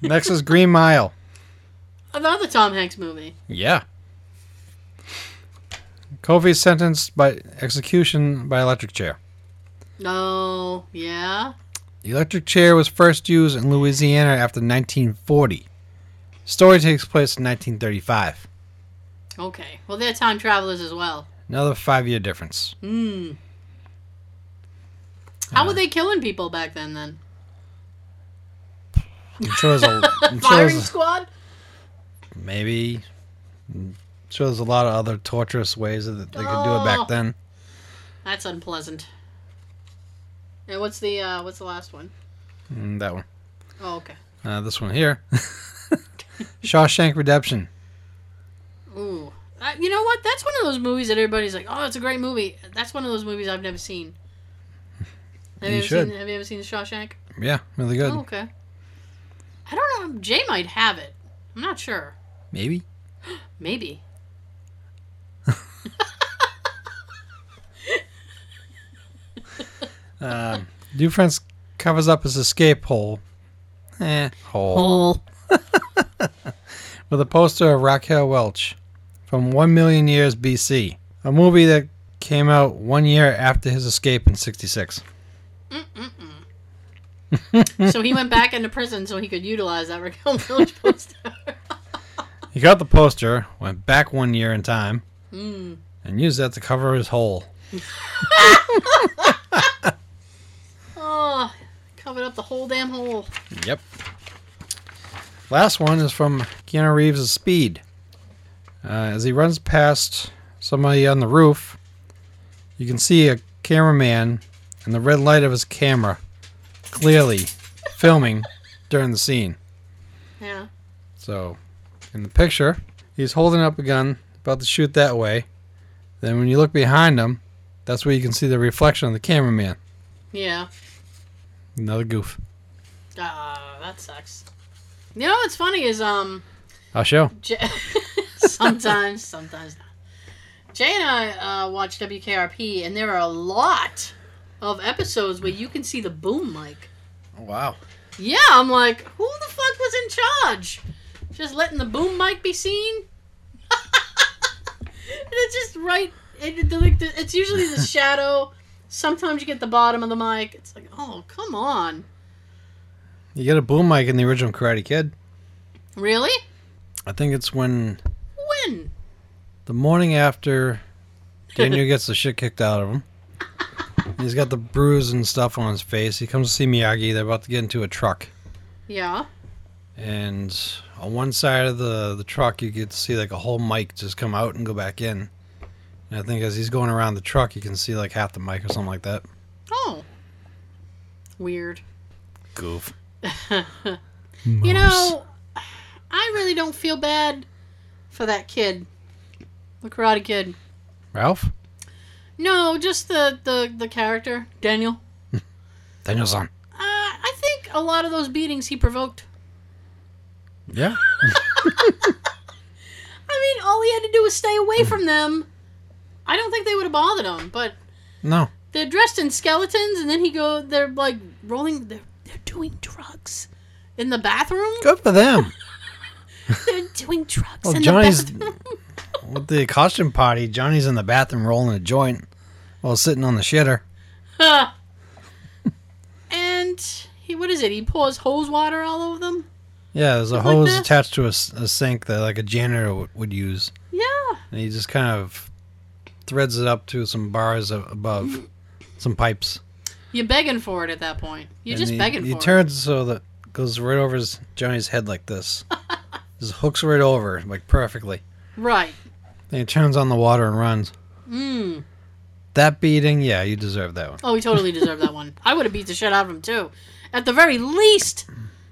Next is Green Mile. Another Tom Hanks movie. Yeah. Coffey's sentenced by execution by electric chair. No, yeah. The electric chair was first used in Louisiana after 1940. Story takes place in 1935. Okay. Well, they're time travelers as well. Another five-year difference. Hmm. How were they killing people back then? Then I'm sure there's a, I'm sure firing there's squad. maybe. I'm sure there's a lot of other torturous ways that they could do it Oh. back then. That's unpleasant. And what's the uh, what's the last one? Mm, that one. Oh, okay. Uh, this one here. Shawshank Redemption. Ooh. Uh, you know what? That's one of those movies that everybody's like, "Oh, it's a great movie." That's one of those movies I've never seen. Have You ever should. seen Have you ever seen Shawshank? Yeah, really good. Oh, okay. I don't know. If Jay might have it. I'm not sure. Maybe. Maybe. Um, Dufresne covers up his escape hole. Eh, hole. Oh. With a poster of Raquel Welch from 1 million years BC. A movie that came out one year after his escape in 66. So he went back into prison so he could utilize that Raquel Village poster. He got the poster, went back one year in time, Hmm. and used that to cover his hole. oh, covered up the whole damn hole. Yep. Last one is from Keanu Reeves' Speed. Uh, as he runs past somebody on the roof, you can see a cameraman in the red light of his camera clearly filming during the scene. Yeah. So, in the picture, he's holding up a gun, about to shoot that way. Then, when you look behind him, that's where you can see the reflection of the cameraman. Yeah. Another goof. Ah, that sucks. You know what's funny is um, I'll show. J- sometimes, sometimes not. Jay and I uh, watch WKRP, and there are a lot of episodes where you can see the boom mic. Oh, wow. Yeah, I'm like, who the fuck was in charge? Just letting the boom mic be seen? and it's just right. It, like, the- it's usually the shadow. Sometimes you get the bottom of the mic. It's like, oh, come on. You get a boom mic in the original Karate Kid. Really? I think it's when When? the morning after Daniel gets the shit kicked out of him. He's got the bruise and stuff on his face. He comes to see Miyagi. They're about to get into a truck. Yeah. and on one side of the the truck you get to see like a whole mic just come out and go back in. And I think as he's going around the truck, you can see like half the mic or something like that. Oh. Weird. Goof. You know, I really don't feel bad for that kid, the Karate Kid. Ralph, No, just the the the character Daniel. Daniel-san. Uh, I think a lot of those beatings he provoked. Yeah. I mean, all he had to do was stay away from them. I don't think they would have bothered him, but No. they're dressed in skeletons, and then he go. They're like rolling. They're they're doing drugs in the bathroom. Good for them. They're doing drugs Well, in Johnny's- the bathroom. With the costume party, Johnny's in the bathroom rolling a joint while sitting on the shitter. and he, what is it? He pours hose water all over them. Yeah, there's a like hose attached to a, s- a sink that like a janitor w- would use, Yeah. and he just kind of threads it up to some bars a- above, some pipes. You're begging for it at that point. You're And just he, begging he for it. He turns so that goes right over his Johnny's head like this. just hooks right over like perfectly. Right. Then he turns on the water and runs. Mm. That beating, yeah, you deserve that one. Oh, he totally deserved that one. I would have beat the shit out of him too. At the very least,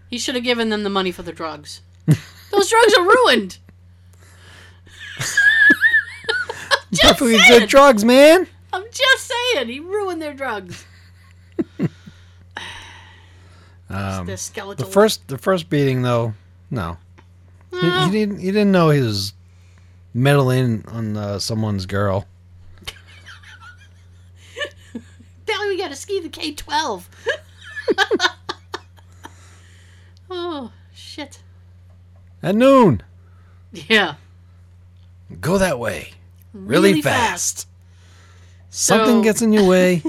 he should have given them the money for the drugs. Those drugs are ruined. just Perfectly saying. good drugs, man. I'm just saying, he ruined their drugs. Um, Their skeletal. the first, the first beating though, no, he, Ah. he didn't. He didn't know he was meddling on uh, someone's girl. Now we got to ski the K12. oh shit. At noon, Yeah. go that way, really, fast. Something So- gets in your way.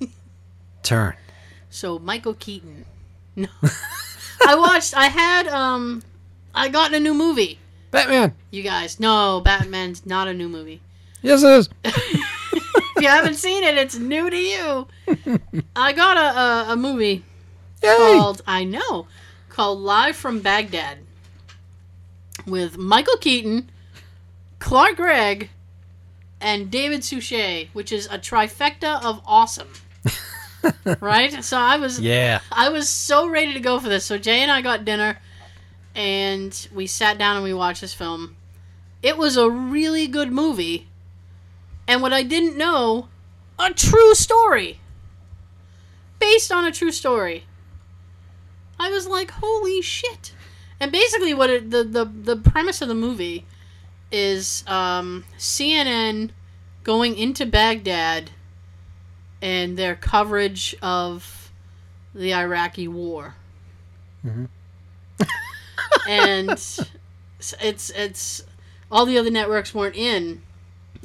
Turn. So Michael Keaton. No. I watched I had um I got in a new movie. Batman. You guys. No, Batman's not a new movie. Yes, it is. If you haven't seen it, it's new to you. I got a a, a movie Yay! called I know called Live from Baghdad with Michael Keaton, Clark Gregg, and David Suchet, which is a trifecta of awesome. right? So I was Yeah. I was so ready to go for this. So Jay and I got dinner and we sat down and we watched this film. It was a really good movie. And what I didn't know, a true story. Based on a true story. I was like, "Holy shit." And basically what it, the, the the premise of the movie is um, CNN going into Baghdad and their coverage of the Iraqi war. Mhm. and it's it's all the other networks weren't in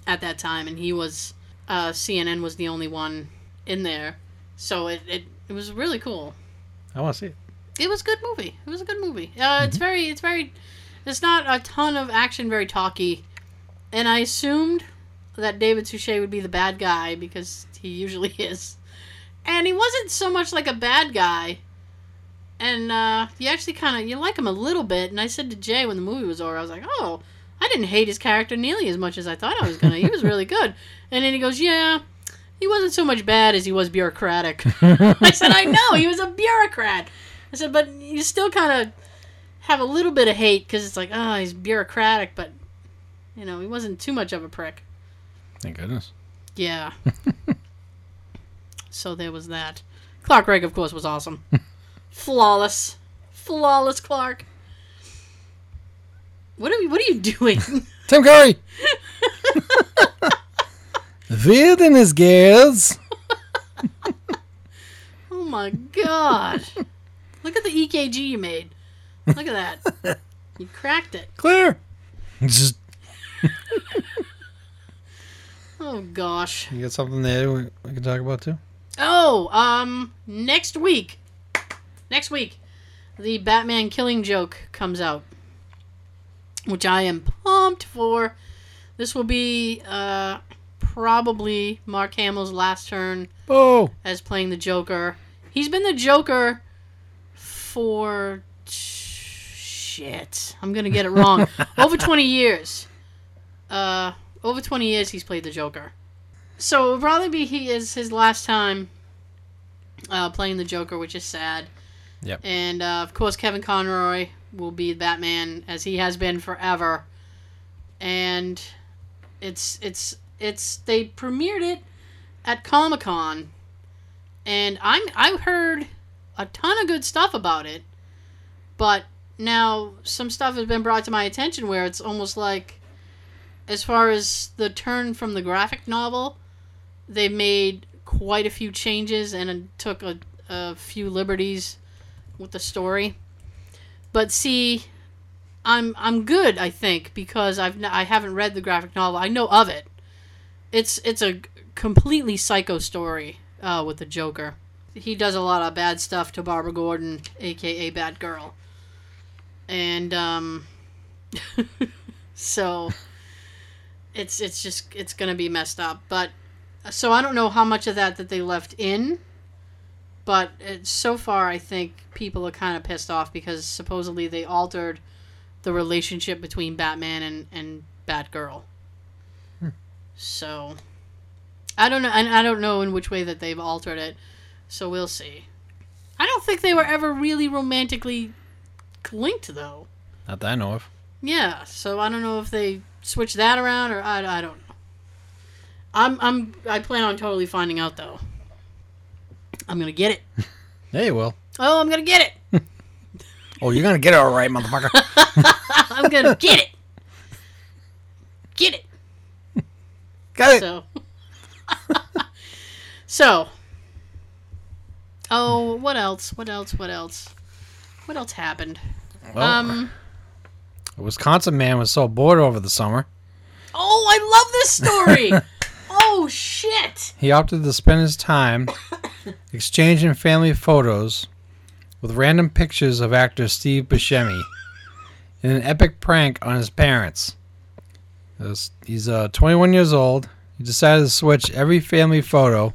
at that time, and he was uh, CNN was the only one in there. So it, it it was really cool. I want to see it. It was a good movie. It was a good movie. Uh, It's very, it's very, it's not a ton of action, very talky. And I assumed that David Suchet would be the bad guy because he usually is. And he wasn't so much like a bad guy. And uh, you actually kind of you like him a little bit. And I said to Jay when the movie was over, I was like, "Oh, I didn't hate his character nearly as much as I thought I was gonna. He was really good." And then he goes, "Yeah, he wasn't so much bad as he was bureaucratic." I said, I know, he was a bureaucrat. I said, but you still kind of have a little bit of hate because it's like, oh, he's bureaucratic, but, you know, he wasn't too much of a prick. Thank goodness. Yeah. so there was that. Clark Gregg, of course, was awesome. Flawless. Flawless Clark. What are, we, what are you doing? Tim Curry. Werden es girls. oh my god. Look at the EKG you made. Look at that. You cracked it. Clear. Oh gosh. you got something there we, we can talk about too? Oh, um, next week. Next week, the Batman Killing Joke comes out, which I am pumped for. This will be uh, probably Mark Hamill's last turn Oh. as playing the Joker. He's been the Joker for shit. I'm gonna get it wrong. over 20 years. Uh, over 20 years he's played the Joker. So it'll probably be he is his last time uh, playing the Joker, which is sad. Yep. And uh, of course, Kevin Conroy will be Batman as he has been forever. And it's it's it's they premiered it at Comic Con, and I'm I heard a ton of good stuff about it, but now some stuff has been brought to my attention where it's almost like, as far as the turn from the graphic novel, they made quite a few changes and took a, a few liberties with the story. But see, I'm I'm good, I think, because I've I haven't read the graphic novel. I know of it. It's it's a completely psycho story uh, with the Joker. He does a lot of bad stuff to Barbara Gordon, aka Bad Girl, and um, so it's it's just it's gonna be messed up. But so I don't know how much of that that they left in but it, so far I think people are kind of pissed off because supposedly they altered the relationship between Batman and and Batgirl. Hmm. So I don't know, and I don't know in which way that they've altered it. So we'll see. I don't think they were ever really romantically linked though. Not that I know of. Yeah, so I don't know if they switched that around or I, I don't know. I'm I'm I plan on totally finding out though. I'm gonna get it. Yeah, you will. Oh, I'm gonna get it. Oh, you're gonna get it all right, motherfucker. I'm gonna get it. Get it. Got it. So. so. Oh, what else? What else? What else? What else happened? Well, um. a Wisconsin man was so bored over the summer, Oh, I love this story. Oh shit. he opted to spend his time exchanging family photos with random pictures of actor Steve Buscemi in an epic prank on his parents. He's uh, 21 years old. He decided to switch every family photo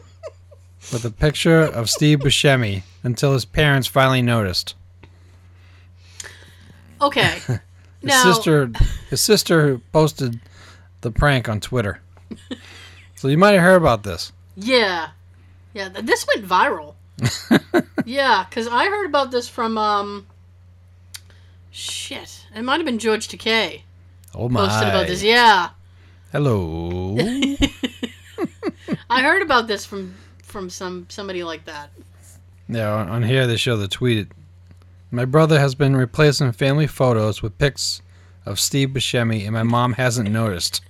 with a picture of Steve Buscemi until his parents finally noticed. Okay. His now, sister, his sister posted the prank on Twitter. So you might have heard about this. Yeah. Yeah, th- this went viral. yeah, because I heard about this from, um. Shit. It might have been George Takei Oh my! God. Posted about this. Yeah. Hello. I heard about this from from some somebody like that. yeah, on, on here they show the tweet. My brother has been replacing family photos with pics of Steve Buscemi, and my mom hasn't noticed.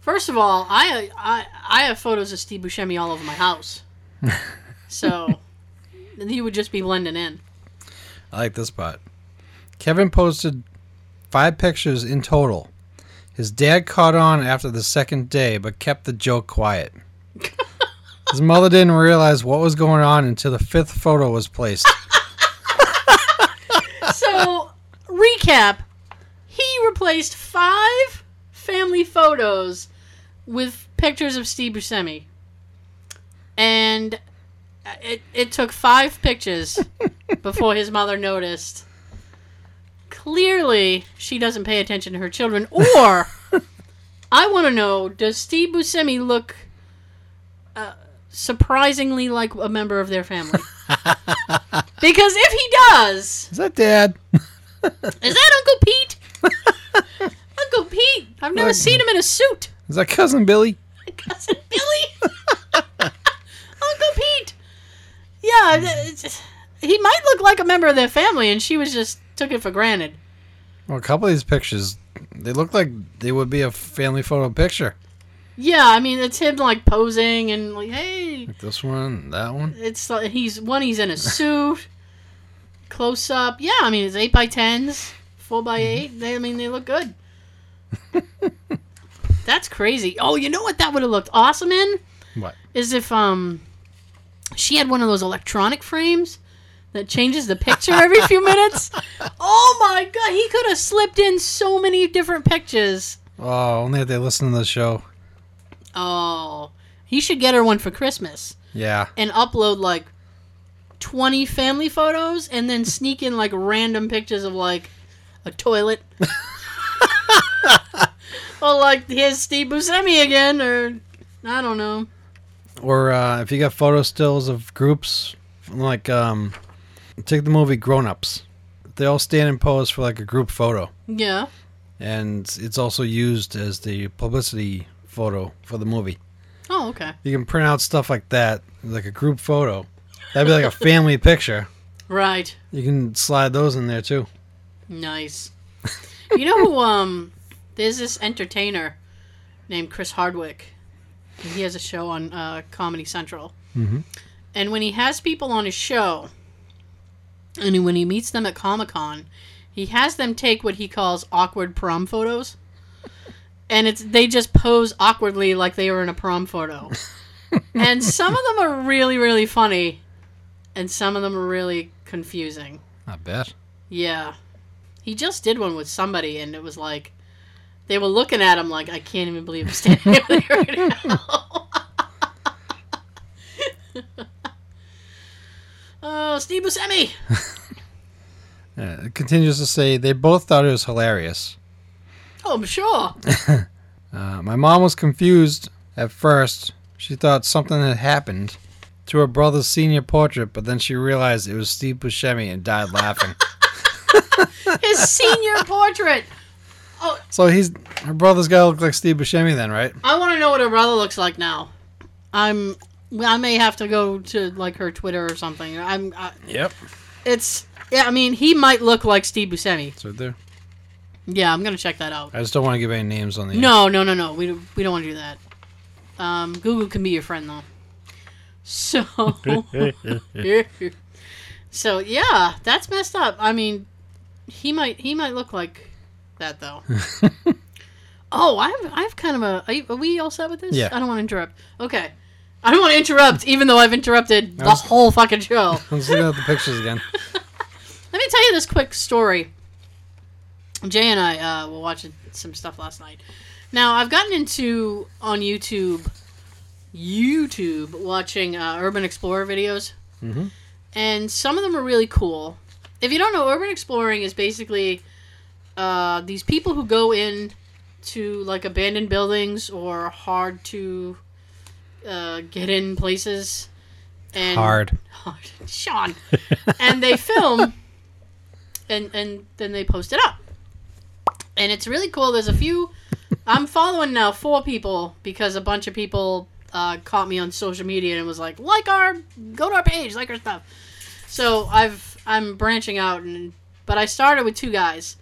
First of all, I I I have photos of Steve Buscemi all over my house, so he would just be blending in. I like this part. Kevin posted five pictures in total. His dad caught on after the second day, but kept the joke quiet. His mother didn't realize what was going on until the fifth photo was placed. So recap: he replaced five family photos with pictures of Steve Buscemi, and it it took five pictures before his mother noticed. Clearly, she doesn't pay attention to her children. Or, I want to know: Does Steve Buscemi look uh, surprisingly like a member of their family? because if he does, Is that dad? is that Uncle Pete? Uncle Pete. I've never Look. seen him in a suit. Is that cousin Billy? Cousin Billy. Uncle Pete. Yeah, it's- he might look like a member of their family, and she was just took it for granted. Well, a couple of these pictures, they look like they would be a family photo picture. Yeah, I mean it's him like posing and like, hey, Like this one, that one. it's like he's one. He's in a suit, close up. Yeah, I mean it's eight by tens, four by eight. They, I mean they look good. That's crazy. Oh, you know what that would have looked awesome in? What? is if um she had one of those electronic frames that changes the picture every few minutes. Oh my god, he could have slipped in so many different pictures. Oh, only if they listen to the show. Oh, he should get her one for Christmas Yeah. and upload like 20 family photos and then sneak in like random pictures of like a toilet. or like here's Steve Buscemi again, or I don't know. Or uh, if you got photo stills of groups, like um, take the movie Grown Ups. They all stand and pose for like a group photo, Yeah. and it's also used as the publicity photo for the movie. Oh, okay. You can print out stuff like that, like a group photo. That'd be like a family picture. Right. You can slide those in there too. Nice. You know who? Um, there's this entertainer named Chris Hardwick. And he has a show on uh, Comedy Central. Mhm. And when he has people on his show, and when he meets them at Comic Con, he has them take what he calls awkward prom photos. And it's they just pose awkwardly like they were in a prom photo. and some of them are really, really funny, and some of them are really confusing. I bet. Yeah. He just did one with somebody, and it was like, they were looking at him like, I can't even believe I'm standing over there right now. oh, Steve Buscemi! Uh, it continues to say they both thought it was hilarious. Oh, I'm sure. Uh, my mom was confused at first. She thought something had happened to her brother's senior portrait, but then she realized it was Steve Buscemi and died laughing. His senior portrait. Oh, So he's her brother's got to look like Steve Buscemi then, right? I want to know what her brother looks like now. I'm. I may have to go to like her Twitter or something. I'm. I, Yep. it's. Yeah, I mean, he might look like Steve Buscemi. It's right there. Yeah, I'm gonna check that out. I just don't want to give any names on the. No, no, no, no. We don't- we don't want to do that. Um, Google can be your friend though. So, so yeah, that's messed up. I mean, he might he might look like that though. oh, I have I have kind of a. Are, you, are we all set with this? Yeah. I don't want to interrupt. Okay. I don't want to interrupt, even though I've interrupted the whole fucking show. Just looking at the pictures again. Let me tell you this quick story. Jay and I uh, were watching some stuff last night. Now I've gotten into on YouTube, YouTube watching uh, Urban Explorer videos, Mhm. and some of them are really cool. If you don't know, urban exploring is basically uh, these people who go in to like abandoned buildings or hard to uh, get in places. And Hard. hard. Sean. and they film and and then they post it up. And it's really cool. There's a few I'm following now four people because a bunch of people uh, caught me on social media and was like, like our go to our page, like our stuff. So I've I'm branching out and but I started with two guys.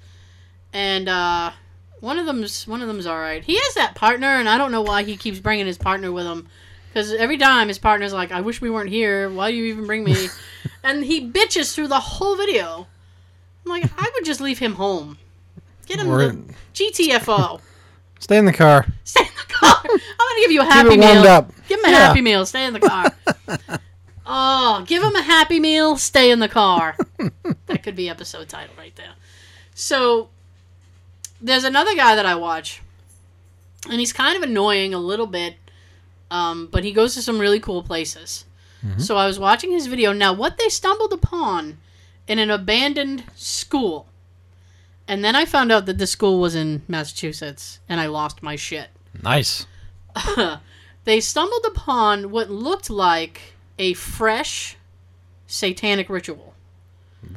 And uh one of them's one of them's all right. He has that partner, and I don't know why he keeps bringing his partner with him. Because every time his partner's like, "I wish we weren't here. Why do you even bring me?" and he bitches through the whole video. I'm like, I would just leave him home. Get him the GTFO. Stay in the car. Stay in the car. I'm gonna give you a happy Keep it warmed meal. up. Give him a Yeah. happy meal. Stay in the car. oh, give him a happy meal. Stay in the car. that could be episode title right there. So there's another guy that I watch, and he's kind of annoying a little bit, um, but he goes to some really cool places. So I was watching his video. Now, what they stumbled upon in an abandoned school, and then I found out that the school was in Massachusetts, and I lost my shit Nice. they stumbled upon what looked like a fresh satanic ritual.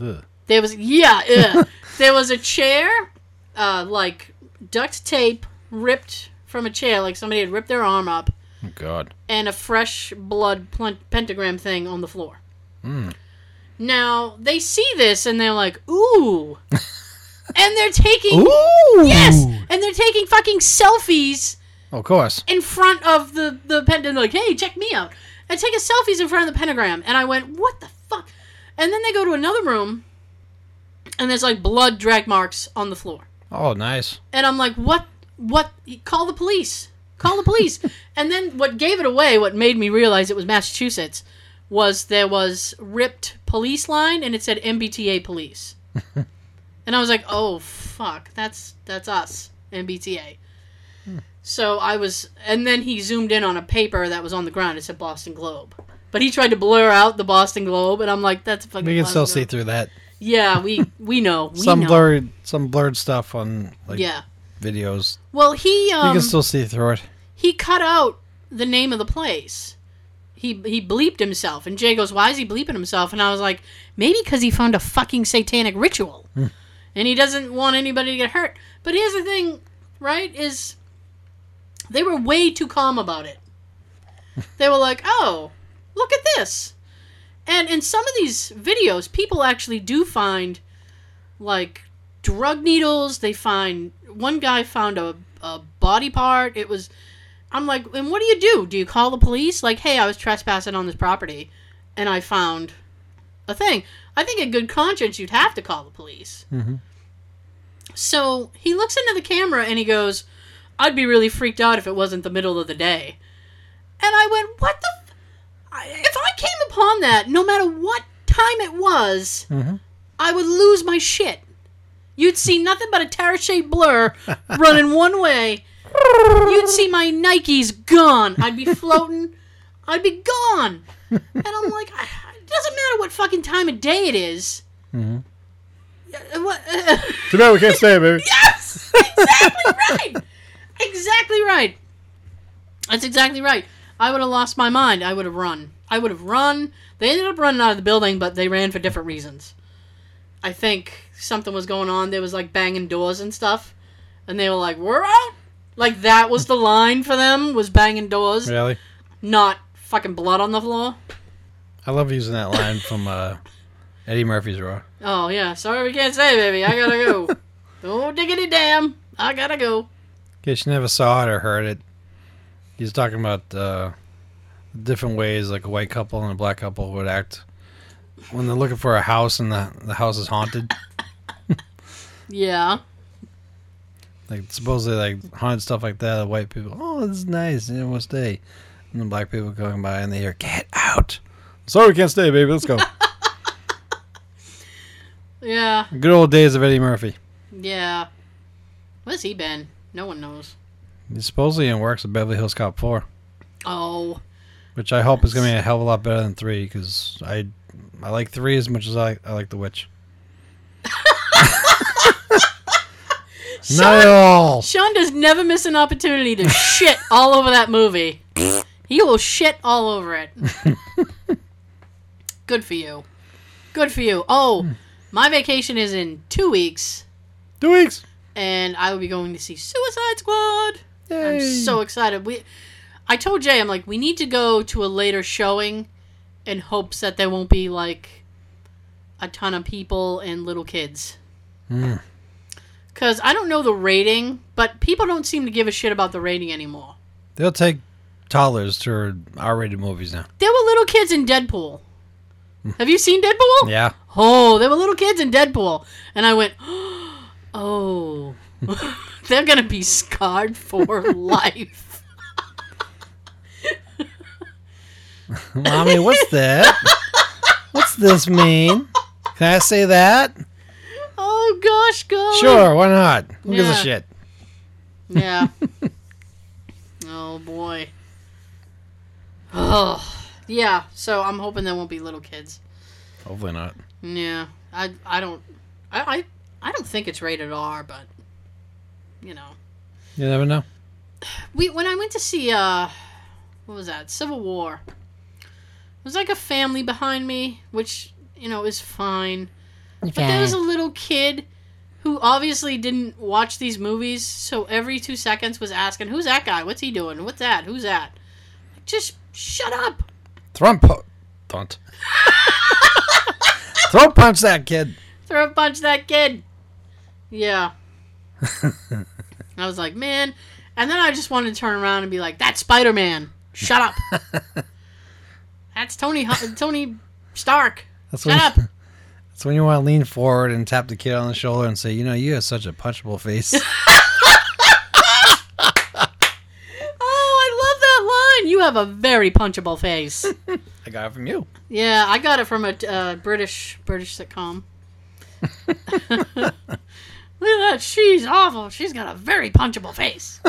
Ugh. There was yeah, there was a chair, uh, like duct tape ripped from a chair, like somebody had ripped their arm up, Oh, God. and a fresh blood pentagram thing on the floor. Mm. Now they see this and they're like, "Ooh," and they're taking Ooh. yes, and they're taking fucking selfies Of course. in front of the the pentagram, like, "Hey, check me out," and taking selfies in front of the pentagram. And I went, "What the fuck?" And then they go to another room, and there's like blood drag marks on the floor. Oh, nice. And I'm like, "What? What? Call the police! Call the police!" and then what gave it away, what made me realize it was Massachusetts, was there was ripped police line, and it said MBTA police. and I was like, "Oh fuck, that's that's us, MBTA." So I was, and then he zoomed in on a paper that was on the ground. It said Boston Globe, But he tried to blur out the Boston Globe, and I'm like, that's a fucking. We can still Boston see through that. Yeah, we we know. We some know. blurred, some blurred stuff on like Yeah. videos. Well, he you um, can still see through it. he cut out the name of the place. He he bleeped himself, and Jay goes, "Why is he bleeping himself?" And I was like, "Maybe because he found a fucking satanic ritual, and he doesn't want anybody to get hurt." But here's the thing, right? Is they were way too calm about it. They were like, "Oh, look at this," and in some of these videos, people actually do find like drug needles. They find one guy found a, a body part. It was. I'm like, and what do you do? Do you call the police? Like, hey, I was trespassing on this property, and I found a thing. I think in good conscience, you'd have to call the police. Mhm. So he looks into the camera and he goes, "I'd be really freaked out if it wasn't the middle of the day." And I went, "What the? F- if I came upon that, no matter what time it was, Mhm. I would lose my shit. You'd see nothing but a terror-shaped blur running one way. You'd see my Nikes gone. I'd be floating. I'd be gone. And I'm like, it doesn't matter what fucking time of day it is. Mhm. Yeah, What? Too bad we can't stay, baby. yes, exactly right. Exactly right. That's exactly right. I would have lost my mind. I would have run. I would have run. They ended up running out of the building, but they ran for different reasons. I think something was going on. There was like banging doors and stuff, and they were like, "We're out." Like that was the line for them was banging doors, Really? not fucking blood on the floor. I love using that line from uh, Eddie Murphy's Raw. Oh yeah, sorry we can't say, baby. I gotta go. oh diggity damn, I gotta go. Case you never saw it or heard it, he's talking about uh, different ways like a white couple and a black couple would act when they're looking for a house and the, the house is haunted. Yeah. Like supposedly like haunted stuff like that. The white people, oh, this is nice. You know, we'll stay. And the black people going by and they hear, "Get out!" Sorry, we can't stay, baby. Let's go. Yeah. Good old days of Eddie Murphy. Yeah. Where's he been? No one knows. Supposedly in works at Beverly Hills Cop 4. Oh. which I hope is going to be a hell of a lot better than three because I I like three as much as I I like The Witch. Not at all. Sean does never miss an opportunity to shit all over that movie. He will shit all over it. Good for you. Good for you. Oh, my vacation is in two weeks, Two weeks. And I will be going to see Suicide Squad. I'm so excited. We, I told Jay, I'm like, we need to go to a later showing, in hopes that there won't be like a ton of people and little kids. Mm. Because I don't know the rating, but people don't seem to give a shit about the rating anymore. They'll take toddlers to R-rated movies now. There were little kids in Deadpool. Have you seen Deadpool? Yeah. Oh, there were little kids in Deadpool. And I went, oh, they're going to be scarred for life. Mommy, what's that? What's this mean? Can I say that? Oh, gosh, gosh. Sure, why not? Who gives a shit? Yeah. oh, boy. Oh, yeah. So I'm hoping there won't be little kids. Hopefully not. Yeah, I I don't I I, I don't think it's rated R, but you know, You never know. we when I went to see uh what was that Civil War, it was like a family behind me, which you know is fine, but there was a little kid who obviously didn't watch these movies, so every two seconds was asking, "Who's that guy? What's he doing? What's that? Who's that?" Just shut up. Throw po- Don't. Throat punch that kid. Throw punch that kid. Yeah. I was like, man. And then I just wanted to turn around and be like, that's Spider Man. Shut up. that's Tony Tony Stark. That's Shut up. that's when you want to lean forward and tap the kid on the shoulder and say, you know, you have such a punchable face. Oh, I love that line. You have a very punchable face. I got it from you. yeah, I got it from a uh, British British sitcom. Look at that. She's awful. She's got a very punchable face.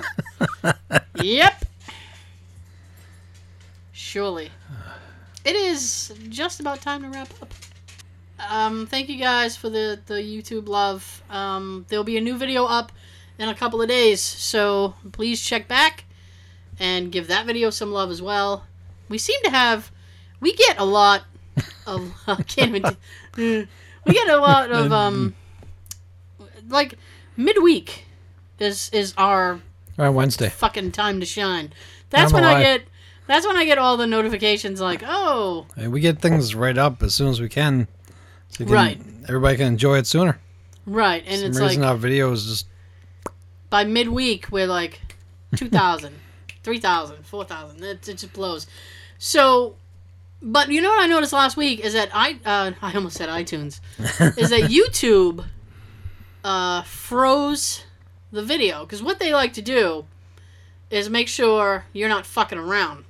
yep. Surely. it is just about time to wrap up. Um, thank you guys for the the YouTube love. Um, there'll be a new video up in a couple of days, so please check back and give that video some love as well. We seem to have, we get a lot of. I can't even. we get a lot of um, like midweek is is our On Wednesday. fucking time to shine. That's I'm when I get. That's when I get all the notifications like, oh, And we get things right up as soon as we can. So can- Right. Everybody can enjoy it sooner. right, and For it's reason, like our videos just by midweek we're like 2,000, 3,000, 4,000. It, it just blows. So, but you know what I noticed last week is that I uh, I almost said iTunes is that YouTube uh, froze the video because what they like to do is make sure you're not fucking around,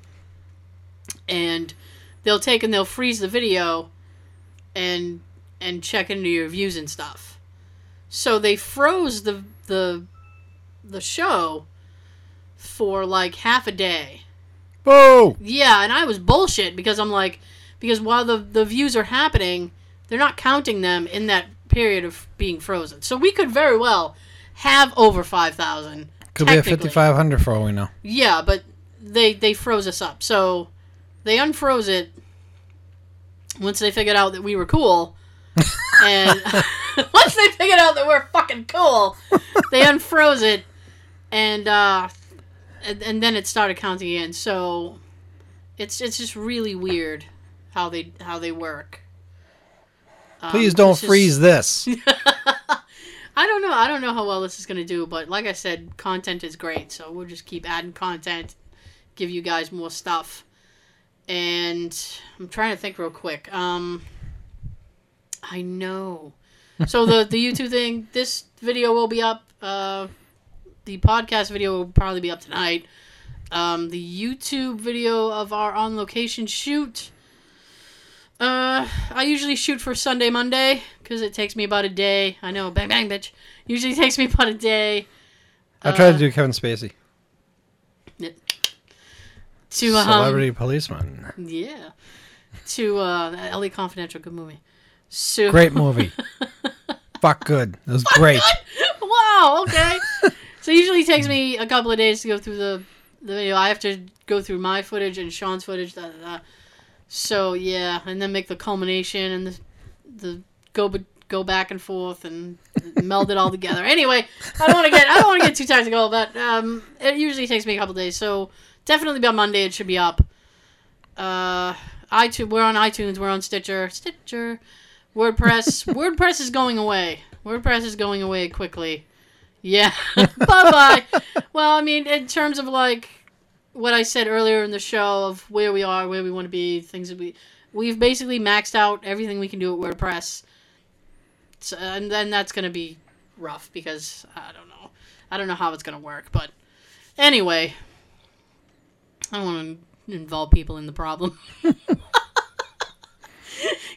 and they'll take and they'll freeze the video and and check into your views and stuff. So they froze the the the show for like half a day. whoa. Yeah, and I was bullshit because I'm like, because while the the views are happening, they're not counting them in that period of being frozen. So we could very well have over five thousand. Could be at 5,500 for all we know. Yeah, but they they froze us up. So they unfroze it once they figured out that we were cool. and once they figured out that we're fucking cool, they unfroze it and uh and, and then it started counting in. So it's it's just really weird how they how they work. Um, Please don't just- freeze this. I don't know. I don't know how well this is going to do, but like I said, content is great. So we'll just keep adding content, give you guys more stuff. And I'm trying to think real quick. Um, I know. So the the YouTube thing, this video will be up. Uh, the podcast video will probably be up tonight. Um, the YouTube video of our on location shoot. Uh, I usually shoot for Sunday, Monday, because it takes me about a day. I know, bang bang, bitch. Usually takes me about a day I tried Uh, to do Kevin Spacey. to um, Celebrity policeman. yeah, to uh, LA Confidential, good movie. So Great movie. Fuck good. It was great. wow. Okay. so usually it takes me a couple of days to go through the the video. I have to go through my footage and Sean's footage. Da, da, da. So yeah, and then make the culmination and the the go go back and forth and meld it all together. Anyway, I don't want to get I don't want to get too technical, but um, it usually takes me a couple days. So definitely by Monday it should be up. Uh, iTunes. We're on iTunes. We're on Stitcher. Stitcher. WordPress. WordPress is going away. WordPress is going away quickly. Yeah. bye bye. well, I mean, in terms of like what I said earlier in the show of where we are, where we want to be, things that we we've basically maxed out everything we can do at WordPress. So, and then that's gonna be rough because I don't know. I don't know how it's gonna work, but anyway, I don't want to involve people in the problem.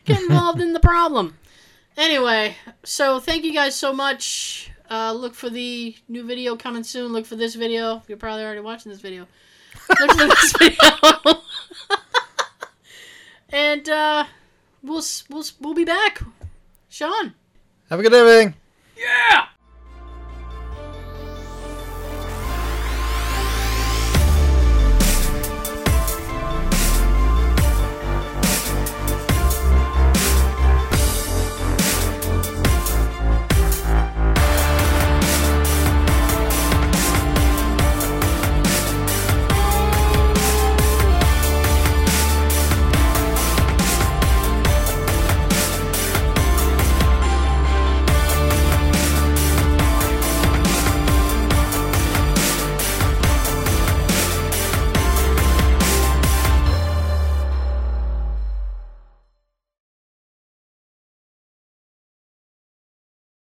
Get involved in the problem. Anyway, so thank you guys so much. Uh, look for the new video coming soon. Look for this video. You're probably already watching this video. Look for this video. and uh, we'll we'll we'll be back. Sean. Have a good evening. Yeah.